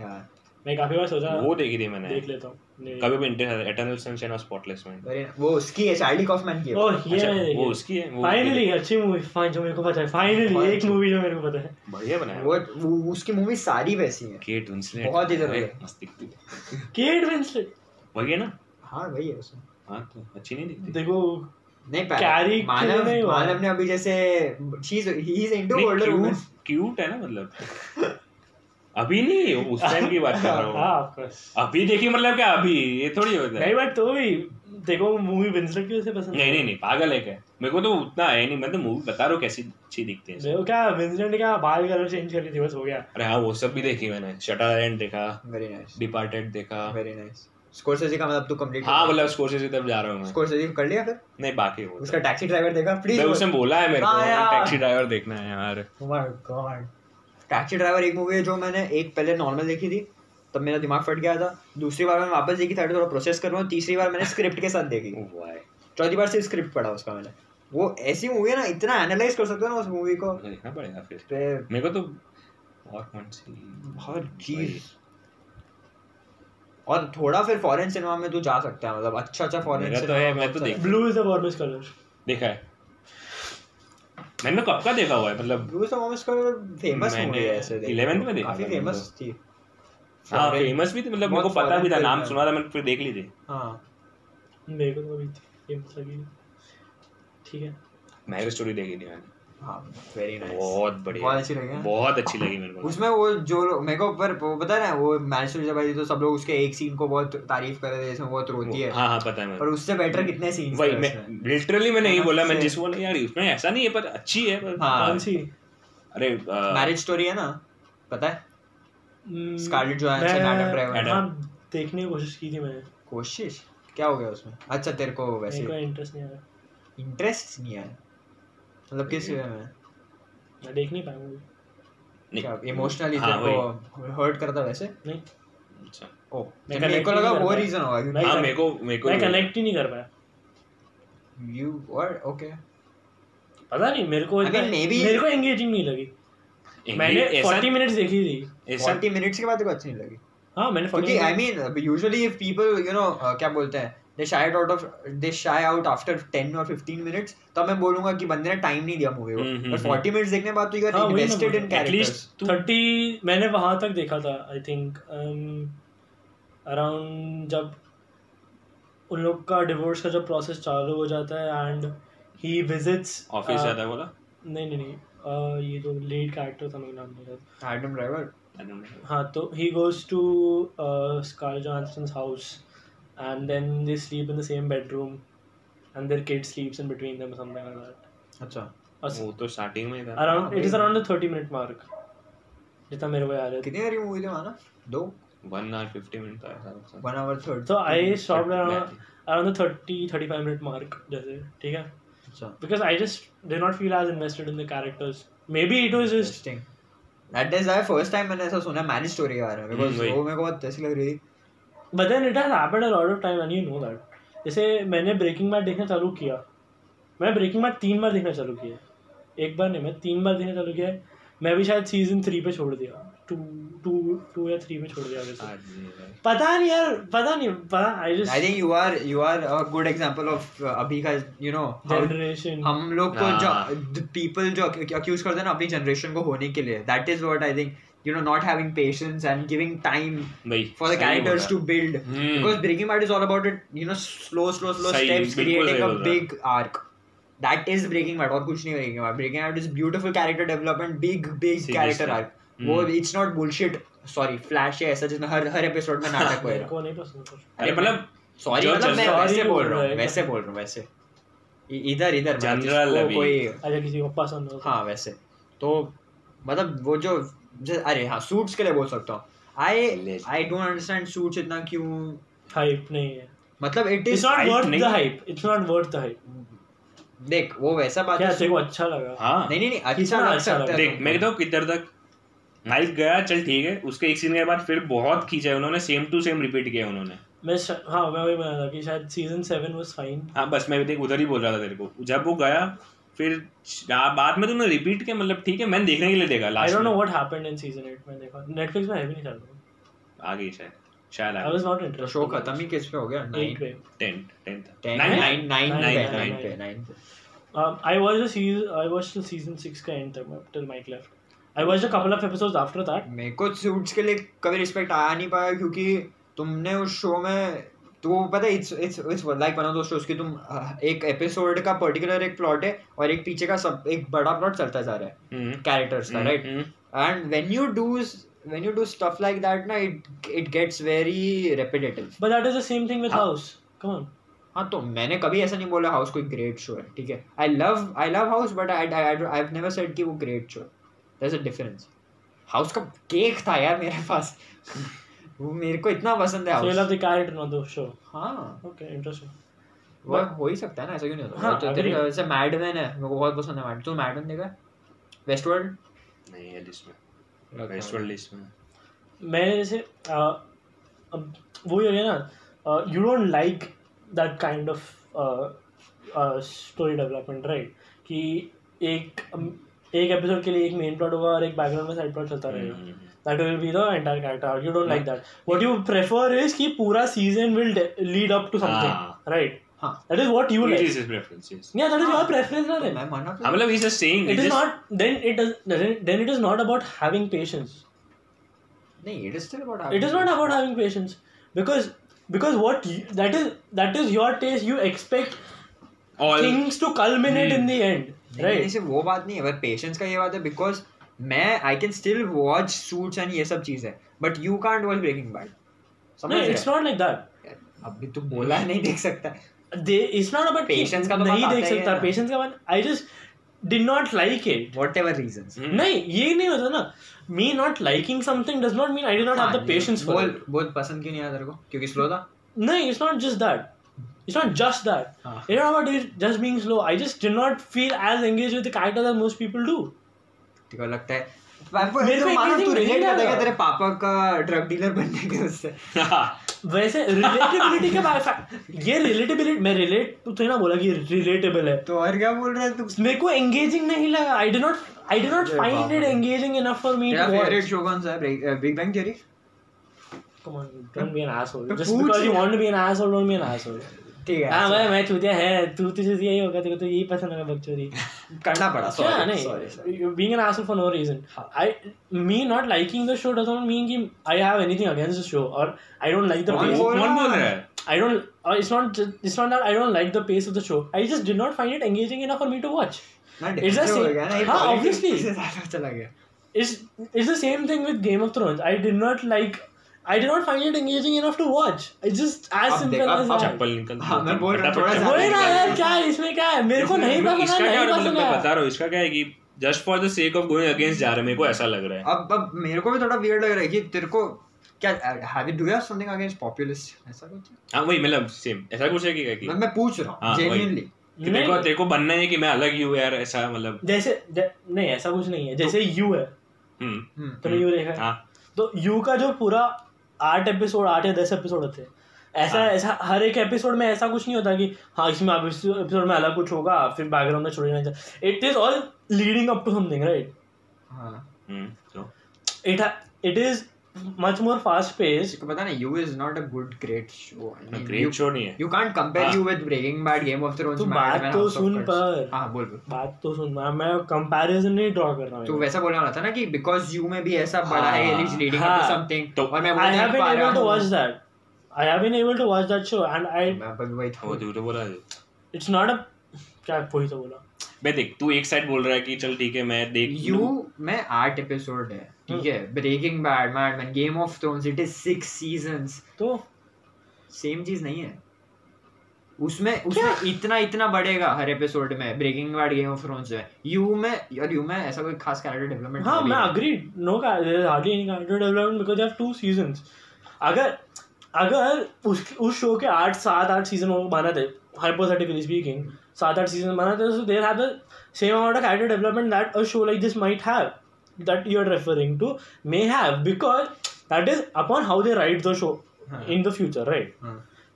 यार
मैं काफ़ी बार सोचा
वो देखी थी मैंने।
देख लेता हूँ। नहीं-
कभी भी एटर्नल सनशाइन ऑफ़ स्पॉटलेस में
वेरी वो उसकी है चार्ली कॉफमैन की है।
ओह ये
अच्छा, वो उसकी है
फाइनली अच्छी मूवी फाइन जो मेरे को पता है। फाइनली एक मूवी जो मेरे को पता है।
बढ़िया बनाया।
वो वो- उसकी मूवी सारी वैसी है।
केट विंसलेट
बहुत ही ज़रूरी है।
मस्त दिखती है।
केट विंसलेट
वही है ना?
हाँ वही है उसमें।
हाँ तो अच्छी नहीं दिखती।
देखो
नहीं पहले मानव मानव ने अभी जैसे she
is
into older
women cute है ना मतलब। अभी नहीं उस टाइम की बात कर रहा हूँ।
हाँ।
अभी देखी मतलब क्या अभी? ये थोड़ी होता है
नहीं बट तो भी देखो मूवी विंसलेट की वजह से पसंद
नहीं नहीं नहीं पागल है क्या? मेरे को तो उतना है नहीं मैं तो मूवी बता रहा हूँ कैसी अच्छी दिखती है।
देखो क्या विंसलेट ने क्या बाल कलर चेंज कर ली थी बस हो गया।
अरे हाँ वो सब भी देखी मैंने। शटर आइलैंड देखा
वेरी नाइस
डिपार्टेड देखा।
वेरी नाइस स्कोरसेजी का मतलब तू कंप्लीट
हाँ मतलब स्कोर्सेज तरफ़ जा रहा हूँ मैं।
स्कोरसेजी कर लिया फिर?
नहीं बाकी वो
उसका टैक्सी ड्राइवर देखा? प्लीज़
मैं उसने बोला है मेरे
हाँ
को टैक्सी ड्राइवर देखना है यार।
माय गॉड टैक्सी ड्राइवर एक मूवी है जो मैंने एक पहले नॉर्मल देखी थी तब मेरा दिमाग फट गया था। दूसरी बार मैंने वापस देखी था थोड़ा प्रोसेस कर रहा हूँ। तीसरी बार मैंने स्क्रिप्ट के साथ देखी।
वाह
चौथी बार सिर्फ़ स्क्रिप्ट पढ़ा उसका मैंने। वो ऐसी मूवी है ना इतना एनालाइज कर सकते हो ना उस मूवी को।
देखना पड़ेगा फिर। मेरे को तो और कौन सी?
हर चीज़। और थोड़ा फिर फॉरेन सिनेमा में तू जा सकता है मतलब अच्छा अच्छा फॉरेन
मेरा तो है, मैं तो देख-
blue is the warmest colour
देखा है। मैंने कब का देखा हुआ है मतलब
ब्लू सॉन्ग्स का फ़ेमस
मैंने
मूवी है ऐसे देखो
11th में देखा
काफ़ी फ़ेमस थी।
हाँ फ़ेमस भी थी मतलब मेरे को पता भी था नाम सुना था मैंने फिर देख ली थी।
हाँ।
मेरे को तो अभी फ़ेमस लगी ठीक है।
मैरिज स्टोरी देखी थी मैंने।
वेरी नाइस
बहुत बढ़िया।
बहुत अच्छी लगी
बहुत अच्छी लगी मेरे को।
उसमें वो जो लोग- मेरे को पर वो पता है ना वो मैच जब आई तो सब लोग उसके एक सीन को बहुत तारीफ़ कर रहे थे जिसमें बहुत रोती है।
हाँ हाँ पता है
पर उससे बेटर कितने सीन्स
वही मैं लिटरली मैंने यही
हाँ,
बोला मैं जिस बोला यार उसमें ऐसा नहीं है पर अच्छी है पर
हाँ।
कौन सी
अरे
मैरिज स्टोरी है ना पता है?
हम्म,
Scarlett Johansson,
मैं-
Adam
हाँ देखने की कोशिश की थी मैंने।
कोशिश? क्या हो गया उसमें? अच्छा तेरे को वैसे।
इंटरेस्ट नहीं आया
इंटरेस्ट नहीं है मतलब किस वे में?
मैं देख नहीं पाया
इमोशनली
हाँ,
तेरे हर्ट करता वैसे?
नहीं।
अच्छा।
ओ
मैं
मेरे को लगा वो रीजन होगा
हाँ मेरे को मेरे को
मैं कनेक्ट ही नहीं कर पाया।
यू व्हाट ओके
पता नहीं मेरे को
I mean,
इतना- मेरे को एंगेजिंग नहीं लगी। मैंने 40 मिनट्स देखी थी।
40 मिनट्स के बाद तेरे अच्छी नहीं लगी।
हाँ मैंने 40
क्योंकि I mean usually if people you know uh, क्या बोलते हैं? They shy out of they shy out after 10 और 15 मिनट्स तब मैं बोलूँगा कि बंदे ने टाइम नहीं दिया मूवी को। पर 40 मिनट्स देखने के बाद तो यू
हाँ,
इन्वेस्टेड इन कैरेक्टर्स
थर्टी मैंने वहाँ तक देखा था आई थिंक अराउंड जब उन लोग का डिवोर्स का जब प्रोसेस चालू हो जाता है एंड ही विजिट्स
ऑफ़िस जाता है बोला?
नहीं नहीं नहीं uh, ये जो लीड कैरेक्टर था मेरा नाम नहीं
एडम ड्राइवर.
हाँ तो he goes to Scarlett Johansson's house and then they sleep in the same bedroom and their kid sleeps in between them something like that
अच्छा।
वो तो स्टार्टिंग में था।
Around it
is.
Around the 30 minute mark जितना मेरे को याद है।
कितनी बारी मूवी थी वहाँ दो?
वन आवर फिफ्टी मिनट था। ऐसा कुछ।
One hour third
So I stopped
But
around
मैं-
around the 30 35 minute mark जैसे ठीक है?
अच्छा।
Because I just did not feel as invested in the characters. Maybe it was just
interesting that is the first time मैंने ऐसा सुना मैरिज स्टोरी के बारे में बिकॉज़
हम्म,
वो मेरे को बहुत ऐसी लग रही थी।
But then it has happened a lot of time and you know that. जैसे मैंने ब्रेकिंग बैड देखना चालू किया। मैं ब्रेकिंग बैड तीन बार देखना चालू किया। एक बार नहीं मैं तीन बार देखना चालू किया। मैं भी शायद सीज़न थ्री पे छोड़ दिया। टू टू टू या थ्री पे छोड़ दिया वैसे। पता नहीं यार पता नहीं पता I
just
I
think you are you are a good example of अभी का यू नो
जनरेशन
हम लोग को
हाँ।
जो पीपल जो अक्यूज करते हैं ना अपनी जनरेशन को होने के लिए। That is what I think you know not having patience and giving time
वही
for the
सही
characters to
बोला।
build
Hmm.
because breaking bad is all about it you know slow slow slow
सही,
steps
बिल्कुल
creating
सही
a
बोल रहा है।
big arc that is breaking bad और कुछ नहीं breaking bad breaking bad is beautiful character development big big
Seriously.
character arc
Hmm.
वो it's not bullshit sorry flash है ऐसा जिसमें हर हर एपिसोड में नाटक
को पसंद कुछ
अरे मतलब
सॉरी मतलब मैं
sorry
वैसे बोल रहा
रहा
हूँ
है
वैसे बोल रहा हूँ वैसे इधर इधर मतलब जिसको
अभी।
कोई
अच्छा किसी को पसंद हो तो।
हाँ वैसे तो मतलब वो जो- अरे हाँ सूट्स के लिए बोल सकता हूँ
I.
I don't understand Suits इतना क्यों
हाइप नहीं है
मतलब
it
is
not
hype worth
the
है।
Hype it's not worth the hype
देख वो वैसा बात है
तेरे को अच्छा लगा
हाँ
नहीं नहीं नहीं अच्छा लग
अच्छा
सकता
लगा?
देख। मैं तो किधर तक माइक गया चल ठीक है उसके एक सीन के बाद फिर बहुत खींचा है उन्होंने सेम टू सेम रिपीट किया उन्होंने
मैं हाँ मैं वही बता था कि शायद सीज़न सेवन वाज फाइन
हाँ बस मैं भी देख उधर ही बोल रहा था तेरे को जब वो गया फिर बाद में तुमने रिपीट किया मतलब ठीक है मैंने देखने के लिए देखा
I don't
know
what happened in season 8 मैंने देखा। नेटफ्लिक्स में है भी नहीं चल। रहा
आ शायद शायद
I was
not
interested
show खत्म ही किस पे हो गया?
एट
नाइन
पे।
Ten ten
ten
nine
nine nine
Nine,
पे
nine,
नाइन
nine.
पे नाइन पे।
I watched the season. I watched till season six का end तक till Mike left. I watched a couple of episodes after that.
मेरे को सूट्स के लिए कभी रिस्पेक्ट आया नहीं पाया क्योंकि तुमने उस शो में तो पता है it's it's it's like one of those shows कि तुम एक एपिसोड का पर्टिकुलर एक प्लॉट है और एक पीछे का सब एक बड़ा प्लॉट चलता जा रहा है
हम्म,
कैरेक्टर्स का right and when you do when you do stuff like that na it it gets very repetitive.
But that is the same thing with
हाँ.
House. Come on.
हाँ तो मैंने कभी ऐसा नहीं बोला हाउस कोई ग्रेट शो है ठीक है? I love I love House but I I have never said कि वो ग्रेट शो है. There is a difference House का केक था यार मेरे पास। वो मेरे को इतना पसंद है
love the character, not the show.
हाँ।
Okay,
वो हो ही सकता है ना ऐसा क्यों नहीं होता?
हाँ,
तो तेरे. जैसे मैडमैन है मेरे को बहुत पसंद है मैड तू मैडमैन देखा? वेस्ट वर्ल्ड
नहीं है लिस्ट में। वेस्टवर्ल्ड लिस्ट में।
मैंने जैसे uh, अब वही हो गया ना you don't like that kind of story development right कि एक एक एपिसोड के लिए एक मेन प्लॉट होगा और एक बैकग्राउंड में साइड प्लॉट चलता रहेगा
हम्म,
that will be the entire character you don't yeah. like that what you prefer is कि पूरा season will de- lead up to something
हाँ.
right
हाँ
that is what you
It
like
is his preference, yes.
yeah that is
हाँ.
your preference ना then
हाँ मतलब he's just saying
it is
just-
not then it does then it is not about having patience
नहीं it is still about
it is not about having patience because because what you, that is that is your taste you expect
All-
things to culminate hmm. in the end
नहीं,
right
सिर्फ़ वो बात नहीं है पर पेशेंस का ये बात है बिकॉज़ मैं I can still watch Suits and ये सब चीज़ है but you can't watch Breaking
Bad
समझ
it's not like that
रहे अभी तो बोला नहीं देख सकता
they it's not about
Patience का तो
नहीं देख
ही है
सकता पेशेंस का I just did not like it
whatever reason
hmm.
नहीं ये नहीं होता ना me not liking something does not mean I do not have the patience for
बोल बोल पसंद क्यों नहीं आया तेरे को क्योंकि स्लो था
no it's not just that it's not just that
हाँ.
it's not about it just being slow I just did not feel as engaged with the character that most people do
तेरे को लगता है।
मेरे को
तो तू रिलेट करता है तेरे पापा का ड्रग डीलर बनने के उससे।
वैसे रिलेटेबिलिटी के बारे ये रिलेटेबिलिटी मैं रिलेट तू तो ना बोला कि रिलेटेबल है।
तो और क्या बोल रहा है तू?
मेरे को एंगेजिंग नहीं लगा। I did not
I
did
not
find
it
engaging enough for me
तेरा फेवरेट शो कौन सा है? Big Bang Theory
come on don't be an asshole. just because you want to be an asshole don't be an asshole.
ठीक है
हाँ भाई मैं चूतिया है तू तुझे यही होगा तेरे को तो यही पसंद होगा बकचोदी
करना पड़ा सॉरी सॉरी
नहीं being an asshole for no reason I me not liking the show doesn't mean कि I have anything against the show or I don't like the
कौन बोल
कौन बोल
रहा है?
है
I don't uh, it's not it's not that I don't like the pace of the show I just did not find it engaging enough for me to watch It's the same- हाँ, obviously. it's it's the same thing with Game of Thrones I did not like I did not find it engaging enough to watch. It's just as simple as that.
चप्पल निकल
हाँ, मैं बोल रहा हूँ, थोड़ा सा-
वही ना। यार क्या है इसमें क्या है? मेरे को नहीं पसंद
इसका
है
क्या
नहीं
मतलब
पसंद
मैं बता रहा हूँ इसका क्या है कि just for the sake of going against जा रहे हैं मेरे को ऐसा लग रहा है।
अब अब मेरे को भी थोड़ा वियर्ड लग रहा है कि तेरे को क्या have you do have something against populist ऐसा कुछ?
हाँ वही मतलब सेम ऐसा कुछ है कि क्या
मैं मैं पूछ रहा
हाँ,
जेन्युइनली
कि तेरे को तेरे को बनना है कि मैं अलग ही यार ऐसा मतलब
जैसे नहीं ऐसा कुछ नहीं है जैसे यू है।
हम्म।
तूने यू देखा है।
हाँ।
तो यू का जो पूरा आठ एपिसोड आठ या दस एपिसोड होते हैं ऐसा
हाँ।
ऐसा हर एक एपिसोड में ऐसा कुछ नहीं होता कि हाँ इसमें एपिसोड में अलग कुछ होगा फिर बैकग्राउंड में छोड़ जाना it is all leading up to something right
हाँ।
हम्म तो
it it is much more fast pace
इसको पता नहीं you is not a good great show
great show नहीं है।
यू कांट कंपेयर
हाँ।
You with Breaking Bad Game of Thrones
तू बात तो सुन पर।
हाँ बोल बोल।
बात तो सुन मैं मैं कंपैरिजन नहीं ड्रॉ कर रहा
तो
हूँ
वैसा बोलने वाला था ना कि बिकॉज़ यू में भी ऐसा बड़ा है
हाँ,
इट इज़ लीडिंग अप
हाँ।
टू समथिंग
तो
और मैं वो I have
been able
to
watch that I have been able to watch that show and I
मैं अभी वही था।
तू तो बोला
इट्स नॉट अ क्या वही तो बोला।
मैं देख तू एक साइड बोल रहा है कि चल ठीक है मैं देख
यू में आठ एपिसोड है ठीक है? Breaking Bad Mad Men Game of Thrones it is six seasons
तो?
सेम चीज़ नहीं है। उसमें उसमें इतना इतना बढ़ेगा हर एपिसोड में Breaking Bad Game of Thrones में। यू में यार यू में ऐसा कोई खास कैरेक्टर डेवलपमेंट
हाँ मैं agree no hardly any character development because they have two seasons अगर अगर उस उस शो के आठ सात आठ सीज़न बना थे हाइपोथेटिकली स्पीकिंग सात आठ सीज़न बना तो देर है same amount of character development that a show like this might have that you are referring to may have because that is upon how they write the show in the future right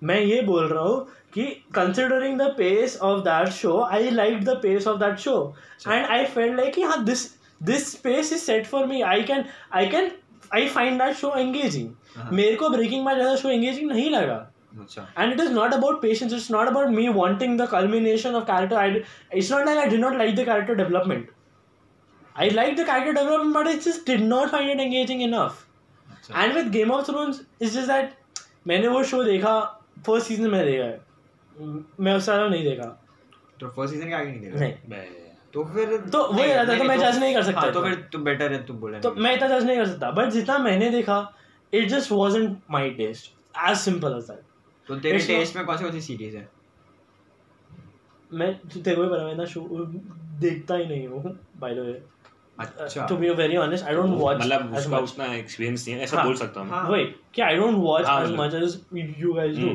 मैं ये बोल रहा हूँ कि considering the pace of that show I like the pace of that show and I feel like कि हाँ this this pace is set for me I can I can I find that show engaging मेरे को ब्रेकिंग बैड ज़्यादा शो एंगेजिंग नहीं लगा। And it is not about patience it's not about me wanting the culmination of character I, it's not like I did not like the character development I liked the character development but I just did not find it engaging enough
अच्छा
and with Game of Thrones is just that मैंने वो शो देखा फ़र्स्ट सीज़न में देखा है मैं उससे ज़्यादा नहीं देखा
तो फ़र्स्ट सीज़न के आगे नहीं देखा
नहीं
तो फिर
तो
नहीं,
रहता तो मैं जज नहीं कर सकता
हाँ, तो फिर तू बेटर है तू बोले
तो मैं इतना जज नहीं कर सकता बट जितना मैंने देखा it just wasn't my taste as simple as that
तो तेरे टेस्ट में कौन सी कौन सी सीरीज़ है?
मैं तो तेरे को भी पता मैं ना शो देखता ही नहीं हूँ बाय द वे
अच्छा।
To be very honest I don't watch
मतलब उसका उतना एक्सपीरियंस नहीं है ऐसा
हाँ,
बोल सकता हूँ। मैं।
हाँ।
वही कि आई डोंट वॉच
हाँ,
as much as you guys
do.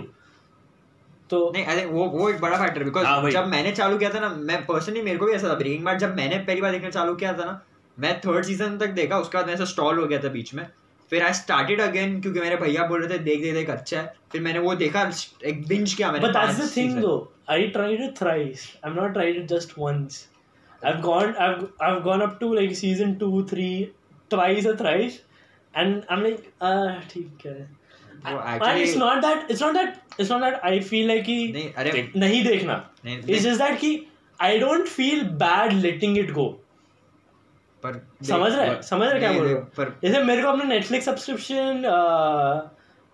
तो
नहीं अरे वो वो एक बड़ा फैक्टर
हाँ,
बिकॉज़ जब मैंने चालू किया था ना मैं पर्सनली मेरे को भी ऐसा था। ब्रेकिंग बैड जब मैंने पहली बार देखना चालू किया था ना मैं थर्ड सीज़न तक देखा उसके बाद मैं ऐसा स्टॉल हो गया था बीच में। फिर आई स्टार्टेड अगेन क्योंकि मेरे भैया बोल रहे थे देख देख देख अच्छा है। फिर मैंने वो देखा एक बिंज किया मैंने
but that's the thing though I tried it thrice I am not tried it just once I have gone I have gone up to like season 2 3 thrice a thrice and I am like ठीक है.
नहीं
देखना। इट जस्ट दैट की I don't feel bad letting it go
पर
समझ रहा है? समझ रहा क्या बोल रहा?
पर
जैसे मेरे को अपना नेटफ्लिक्स सब्सक्रिप्शन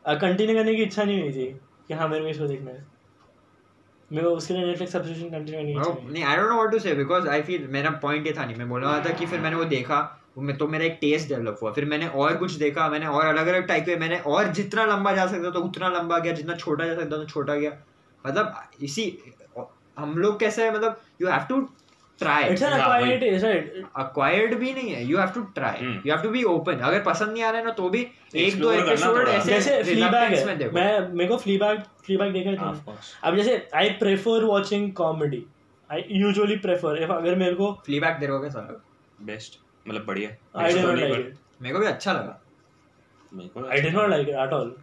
कंटिन्यू करने की इच्छा नहीं हुई थी कि हाँ मेरे को इसको देखना है मेरे को उसके लिए नेटफ्लिक्स सब्सक्रिप्शन कंटिन्यू नहीं चाहिए
नहीं I don't know what to say because I feel मेरा पॉइंट ये था नहीं मैं बोल रहा था कि फिर मैंने वो देखा मैं तो मेरा एक टेस्ट डेवलप हुआ फिर मैंने और कुछ देखा मैंने और अलग अलग टाइप के मैंने और जितना लंबा जा सकता था उतना लंबा गया जितना छोटा जा सकता था छोटा गया मतलब इसी हम लोग कैसे है मतलब you have to try
it's an
हाँ,
अक्वायर्ड
वही।
टेस्ट
अक्वायर्ड भी नहीं है. You have to
try.
You have to be open अगर पसंद नहीं आ रहा है ना तो भी एक दो एपिसोड ऐसे
जैसे फ्लीबैग है। मैं मेरे को फ्लीबैग फ्लीबैग देखा
हाँ,
था अब जैसे I prefer watching comedy I usually prefer if अगर मेरे को
फ्लीबैग देखो कैसा
बेस्ट मतलब बढ़िया।
I
did
not
like
it
मेरे को भी अच्छा लगा।
मेरे को
I did not like it at all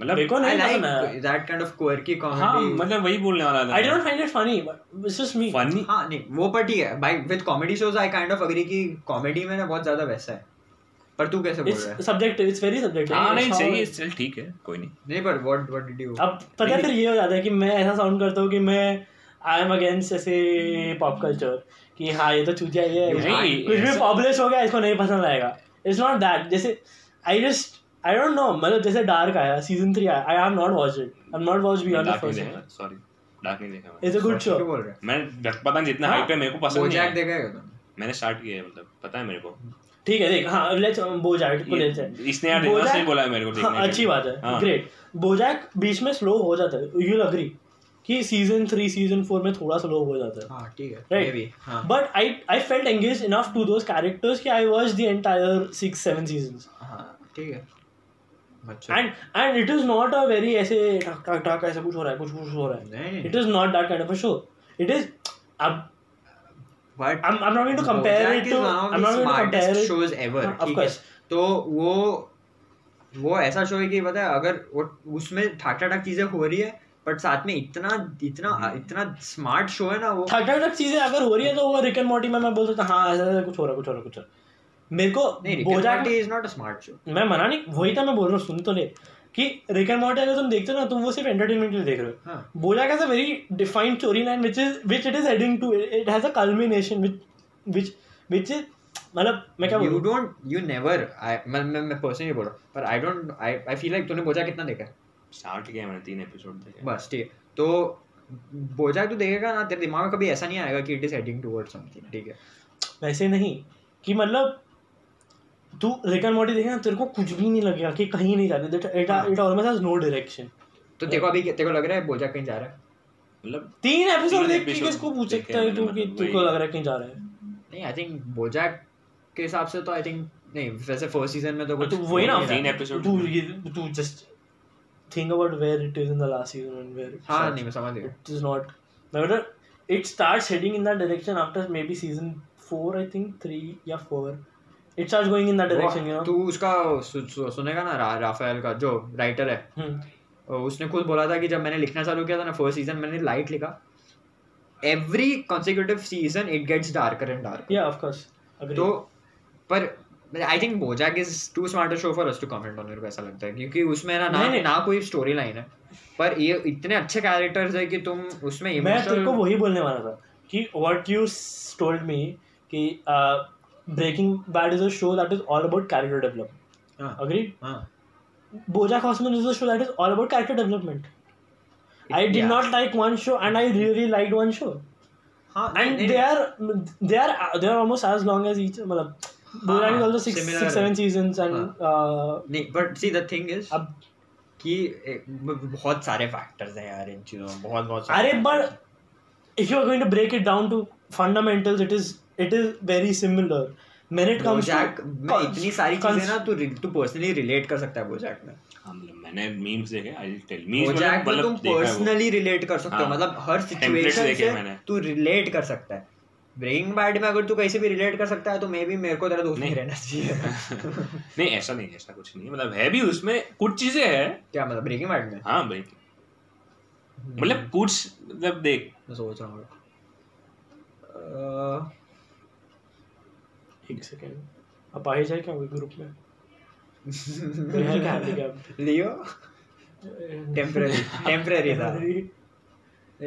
मतलब
मेरे को नहीं पसंद
लाइक
आया
दैट काइंड ऑफ़ क्वर्की
हाँ
कॉमेडी
मतलब वही बोलने वाला था
I did not find it funny but it's just me
funny
हाँ नहीं वो पर ठीक है भाई with comedy shows I kind of agree कि कॉमेडी में ना बहुत ज़्यादा वैसा है। पर तू कैसे बोल रहा है?
सब्जेक्टिव इट्स वेरी सब्जेक्टिव
हाँ नहीं सही है चल ठीक है कोई नहीं।
नहीं पर व्हाट व्हाट डिड यू
अब पता है फिर ये हो जाता है कि मैं ऐसा साउंड करता हूँ कि मैं आई एम अगेंस्ट ऐसे पॉप कल्चर कि हाँ ये तो चूतिया ही है।
नहीं,
कुछ भी पॉपुलर हो गया इसको नहीं पसंद आएगा। इट्स नॉट दैट जैसे I just I don't know मतलब जैसे डार्क आया सीज़न थ्री आया I have not watch it I have not
watch beyond
the
first sorry Dark नहीं देखा मैं
इट्स अ गुड शो
बोल रहा
मैं पता नहीं जितना
हाँ,
हाइप है मेरे को पसंद नहीं
बोजैक
है
देखा है तुमने?
मैंने स्टार्ट किया है मतलब पता है मेरे को.
ठीक है देख हाँ लेट्स बोजैक को लेट्स
ये- इसने यार देखना सही बोला है मेरे को देखने
हाँ, अच्छी बात है
हाँ।
ग्रेट बोजैक बीच में स्लो हो जाता है. यू अग्री कि सीज़न थ्री सीज़न फोर में थोड़ा स्लो हो जाता है.
हाँ ठीक है
Right.
मे बी हाँ.
But I I felt engaged enough to those characters कि I watched the entire six seven seasons.
हाँ ठीक है.
And and it is not a very ऐसे ऐसा कुछ हो रहा है कुछ कुछ हो रहा है. It is not that kind of a show. It is. अब
but
I'm I'm not going to compare it to I'm not going to compare it.
shows ever
of course.
तो वो वो ऐसा शो है कि पता है अगर वो उसमें ठाक ठाक चीज़ें हो रही है बट साथ में इतना इतना
हम्म।
इतना स्मार्ट शो है ना वो
ठक ठक चीज़ें अगर हो रही है तो वो रिक एंड मॉर्टी में मैं बोल सकता हूँ हाँ ऐसा ऐसा कुछ हो रहा है कुछ हो रहा है कुछ हो रहा है मेरे को
BoJack is not a smart show
मैं मना नहीं वही था मैं बोल रहा हूँ सुन तो ले। कि रिक एंड मॉर्टी अगर तुम देखते हो ना तुम वो सिर्फ़ एंटरटेनमेंट के लिए देख रहे हो।
हाँ।
Bojack has a very defined storyline which is which it is heading to. It, it has a culmination which which which is मतलब मैं क्या you
don't you never I मैं मैं पर्सनली बोल रहा हूँ पर I don't I I feel like तूने बोजा कितना देखा? है
स्टार्ट किया मैंने तीन एपिसोड देखे।
बस ठीक है। तो बोजा तू देखेगा ना तेरे दिमाग में कभी ऐसा नहीं आएगा कि it is heading towards something ठीक है?
वैसे नहीं कि मतलब तू रिटर्न देखे ना तेरे को कुछ भी नहीं लगेगा कि कहीं नहीं जा रहे नो डायरेक्शन
तो देखो अभी तेरे को लग रहा है बोझा कहीं जा रहा है?
मतलब
तीन एपिसोड देख के किसको पूछ सकता है तू कि
मतलब
तेरे को लग रहा है कहीं जा रहा है?
नहीं आई थिंक बोजा के हिसाब से तो आई थिंक नहीं वैसे फ़र्स्ट सीज़न में तो, हाँ,
तो कुछ वही ना
तीन एपिसोड
तू ये तू just think about where it is in the last season and where
हाँ नहीं मैं समझ गया।
It is not but it starts heading in in direction after maybe season 4 I think 3 या 4 it start going in that direction you know
तू उसका सु, सु, सुनेगा ना रा, राफेल का जो राइटर है।
हम्म।
तो उसने खुद बोला था कि जब मैंने लिखना चालू किया था ना फ़र्स्ट सीज़न मैंने लाइट लिखा। Every consecutive season it gets darker and
dark या ऑफ़ कोर्स
तो पर I think BoJack is too smart show for us to comment on मेरे को ऐसा लगता है। क्योंकि उसमें ना ना, ना कोई स्टोरी लाइन है। पर ये इतने अच्छे कैरेक्टर्स है कि तुम उसमें
मैं
तुमको
वही बोलने वाला था कि व्हाट यू टोल्ड मी कि uh, Breaking Bad is a show that is all about character development
हाँ
agreed
हाँ
BoJack Horseman is a show that is all about character development I did
Yeah.
not like one show and I really liked one show
हाँ
and
नहीं,
they
नहीं,
are they are they are almost as long as each मतलब BoJack is also six
similar
six seven seasons and uh,
नहीं but see the thing is
अब
कि ए, ब- बहुत सारे फैक्टर्स हैं यार इन चीजों में बहुत बहुत
अरे
सारे
but if you are going to break it down to fundamentals it is it is very similar. When it comes
BoJack
to
में इतनी सारी चीज़ें ना तू तू पर्सनली रिलेट कर सकता है बोजैक में।
हाँ मतलब मैंने मीम्स देखे आई टेल मीम्स
बोजैक में तुम
मतलब वो।
पर्सनली रिलेट कर सकते हो
हाँ।
मतलब हर सिचुएशन से तू रिलेट कर सकता है। ब्रेकिंग बैड में अगर तू कैसे भी रिलेट कर सकता है तो मे बी मेरे को तेरा दोस्त नहीं। रहना चाहिए।
नहीं ऐसा नहीं ऐसा कुछ नहीं है। मतलब है भी उसमें कुछ चीज़ें है।
क्या मतलब ब्रेकिंग बैड में?
हाँ भाई मतलब कुछ मतलब देख।
मैं सोच रहा हूँ। अह,
एक सेकंड अब आ जाए क्या ग्रुप में? कोई है क्या handicap?
लियो? टेम्पररी टेम्पररी था।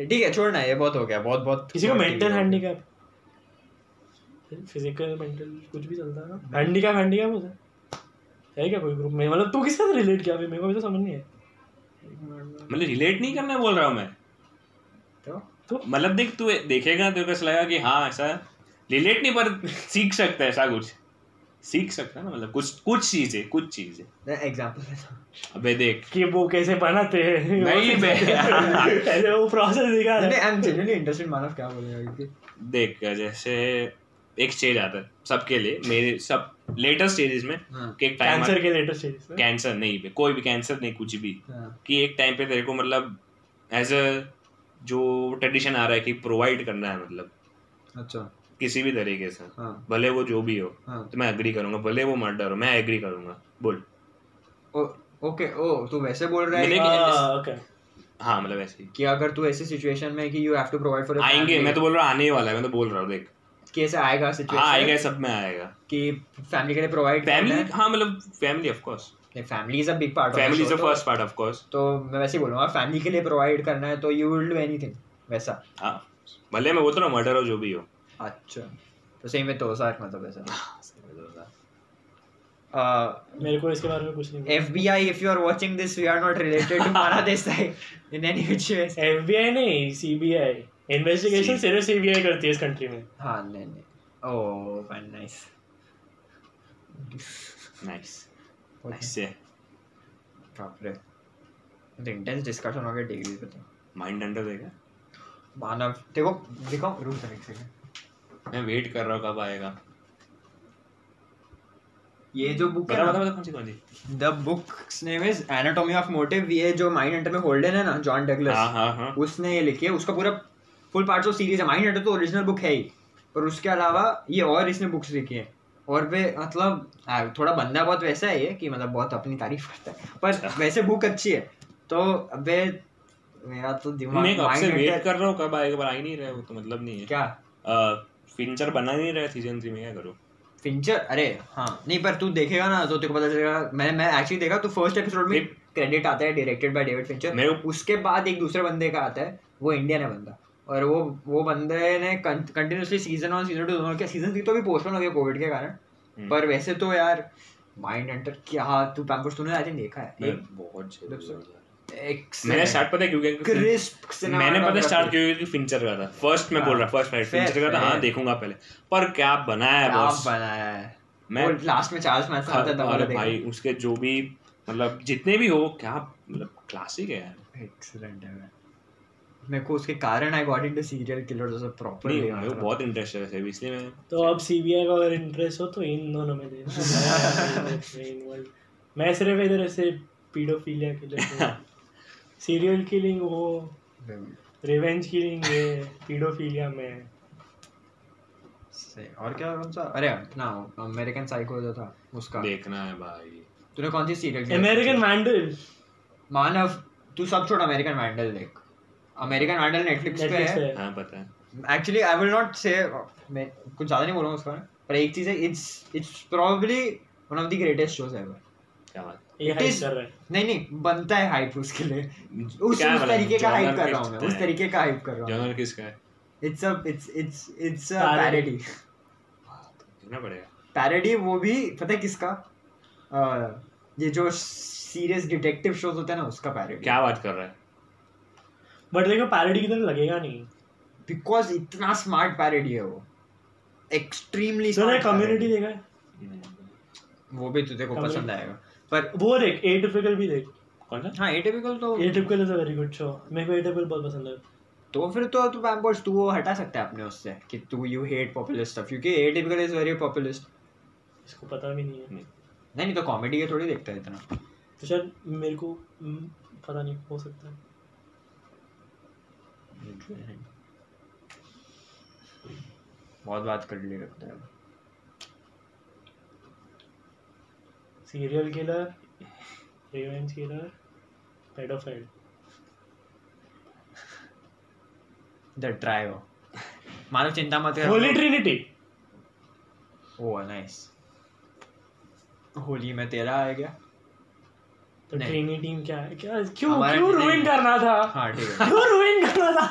ठीक है छोड़ना ये बहुत हो गया बहुत बहुत
किसी को मेंटल हैंडीकैप फ़िज़िकल मेंटल कुछ भी चलता है ना। हैंडीकैप हैंडीकैप होता है। है क्या कोई ग्रुप में? मतलब तू किसके साथ रिलेट किया मेरे को अभी तो समझ नहीं है
मतलब रिलेट नहीं करना बोल रहा हूँ मैं।
तो?
तो?
मतलब देख तू देखेगा तो कैसा लगेगा कि हाँ ऐसा रिलेट नहीं पर सीख सकता है ऐसा कुछ। सीख सकता है ना मतलब कुछ कुछ चीज़ कुछ चीज़।
एग्जांपल
अबे देख।
कि वो कैसे बनाते हैं।
नहीं बे
ऐसे वो प्रोसेस दिखा रहा
नहीं
है
I am genuinely interested Manav क्या बोलेगा
देख जैसे एक स्टेज आता है सबके लिए मेरे सब लेटेस्ट स्टेजेस में
हाँ।
कि एक टाइम
कैंसर के लेटेस्ट स्टेज में?
कैंसर नहीं बे कोई भी कैंसर नहीं कुछ भी।
हाँ।
कि एक टाइम पे तेरे को मतलब एज अ जो ट्रेडिशन आ रहा है कि प्रोवाइड करना है मतलब।
अच्छा।
किसी भी तरीके से।
हाँ।
भले वो जो भी हो।
हाँ।
तो मैं एग्री करूँगा भले वो मर्डर हो मैं एग्री करूँगा। बोल।
ओ ओके ओ तू वैसे बोल रहा है
हाँ, ओके
हाँ मतलब ऐसे
कि अगर तू ऐसी सिचुएशन में कि you have to provide for
आएँगे मैं तो बोल रहा हूँ आने ही वाला है मैं तो बोल रहा हूँ देख।
कैसे आएगा
हाँ
सिचुएशन
आएगा सब में आएगा।
कि फैमिली के लिए प्रोवाइड
फैमिली हाँ? मतलब family of course
family is a big part
family is the first part of course
तो मैं वैसे ही बोलूँगा फैमिली के लिए प्रोवाइड करना है तो यू विल डू एनीथिंग वैसा।
हाँ। भले मैं बोल रहा हूँ मर्डर हो जो भी हो।
अच्छा। तो सही में तो सार मतलब ऐसा।
मेरे को इसके बारे में कुछ नहीं
F B I if you are watching this we are not related to Mara Desai in any which way
FBI नहीं सीबीआई इन्वेस्टिगेशन
सी-
सिर्फ़ सीबीआई करती है इस कंट्री में।
हाँ नहीं नहीं। Oh fine nice
nice nice है
बाप रे तो इंटेंस डिस्कशन हो गया टीवी पे तो।
माइंड अंडर देगा
मानव देखो देखो रुक जा एक सेकंड
मैं वेट कर रहा हूँ कब आएगा।
ये जो बुक है
बता कौन सी कौन सी?
The book's name is anatomy of motive ये जो माइंड हंटर में होल्डन है ना जॉन
हाँ
डगलस
हाँ हाँ।
उसने ये लिखी है। उसका पूरा फुल पार्ट्स ऑफ़ सीरीज़ है माइंड हंटर तो ओरिजिनल बुक है ही। पर उसके अलावा ये और इसने बुक्स लिखी है। और वे मतलब थोड़ा बंदा बहुत वैसा है ये कि मतलब बहुत अपनी तारीफ़ करता है। पर वैसे बुक अच्छी है। तो अबे मेरा तो दिमाग
मैं कब से वेट कर रहा हूँ कब आएगा? पर आ ही नहीं रहा है वो तो मतलब नहीं है।
क्या?
फिंचर बना नहीं रहा सीज़न थ्री में क्या करूँ?
फिंचर अरे हाँ। नहीं पर तू देखेगा ना तो तेरे को पता चलेगा मैं मैं एक्चुअली देखा तो फ़र्स्ट एपिसोड में क्रेडिट आता है डायरेक्टेड बाय डेविड फिंचर
मेरे
उसके बाद एक दूसरे बंदे का आता है वो इंडियन है बंदा। और वो वो बंदे ने continuously season one season two दोनों क्या सीज़न थ्री तो भी पोस्टपोन हो गया कोविड के कारण।
हम्म।
पर वैसे तो यार माइंड हंटर क्या तू पैम्पर्स तूने आई थिंक देखा है?
बहुत
एक
मैंने स्टार्ट पता क्यों क्योंकि
क्रिस्प
मैंने पता स्टार्ट किया क्योंकि फिंचर का था। फ़र्स्ट मैं बोल रहा फ़र्स्ट फाइट फिंचर का था हाँ देखूँगा पहले। पर क्या बनाया है बॉस
बनाया है?
मैं
लास्ट में चार्ल्स मैनसन आता तब
अरे भाई उसके जो भी मतलब जितने भी हो क्या मतलब क्लासिक है यार।
एक्सीलेंट है मेरे को उसके कारण I got into serial killer जैसा
नहीं
प्रॉपरली
मेरे को बहुत इंटरेस्ट है वैसे इसलिए मैं
तो अब सीबीआई का अगर इंटरेस्ट हो तो इन दोनों में दे involved. मैं सिर्फ़ इधर ऐसे पीडोफिलिया के सीरियल किलिंग वो रिवेंज किलिंग ये पीडोफिलिया में।
सही और क्या कौन सा? अरे ना अमेरिकन साइको जो था उसका।
देखना है भाई।
तूने कौन सी सीरियल
अमेरिकन वैंडल।
मानव तू सब छोड़ अमेरिकन वैंडल देख। अमेरिकन वैंडल नेटफ्लिक्स पे है।
हाँ पता है।
एक्चुअली आई विल नॉट से मैं कुछ ज़्यादा नहीं बोलूँगा उसका। पर एक चीज़ है it's it's probably one of the greatest shows ever
क्या बात
ये हाइप कर रहा है।
नहीं नहीं बनता है हाइप उसके लिए। उस उस
मतलब?
तरीके का हाइप कर रहा हूँ मैं उस तरीके का हाइप कर रहा हूँ।
जॉनर किसका है?
It's a it's it's it's a.
Parody
देखना पड़ेगा।
पैरोडी वो भी पता है किसका? ये जो सीरियस डिटेक्टिव शोज़ होते हैं ना उसका पैरोडी
क्या बात कर रहा है?
बट देखो पैरोडी की तरह लगेगा नहीं।
बिकॉज़ इतना स्मार्ट पैरोडी है वो। एक्सट्रीमली
तूने कम्युनिटी देखा है?
वो भी तुझे को पसंद आएगा। पर
वो देख ए टिपिकल भी देख।
कौन सा
हाँ एटिपिकल तो
a typical is a very good show मेरे को ए टिपिकल बहुत पसंद है।
तो फिर तो तू पैम्पर्स तू वो हटा सकता है अपने उससे कि तू यू हेट पॉपुलर स्टफ़ क्योंकि एटिपिकल इज़ वेरी पॉपुलिस्ट
इसको पता भी नहीं है।
नहीं।
नहीं तो कॉमेडी के थोड़ी देखता है इतना।
तो शायद मेरे को हम्म, पता नहीं हो सकता है।
बहुत बात कर ली लगता है।
Serial killer revenge killer paedophile
the trio Manav चिंता मत कर।
Holy trinity
oh nice Holi में तेरा आ गया
तो
नहीं।
ट्रिनिटी क्या है? क्या क्यों क्यों। रुइन करना था?
हाँ ठीक है।
क्यों रुइन करना था?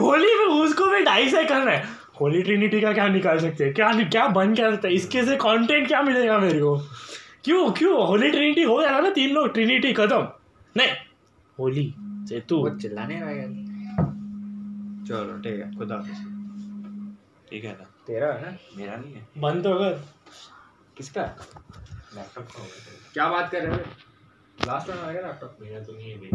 होली में उसको भी ढाई से कर रहे हैं। होली ट्रिनिटी का क्या निकाल सकते हैं? क्या क्या बन क्या सकते हैं? इसके से कंटेंट क्या मिलेगा मेरे को? क्यों क्यों? होली ट्रिनिटी हो जाएगा ना तीन लोग? ट्रिनिटी खत्म। नहीं। होली से तू
वो चिल्लाने यार चलो ठीक है खुदा हाफिज।
ठीक है ना?
तेरा है ना?
मेरा नहीं है।
बंद तो कर।
किसका?
लैपटॉप का
क्या बात कर रहे हो? लास्ट टाइम आ गया लैपटॉप
मेरा तो नहीं है भाई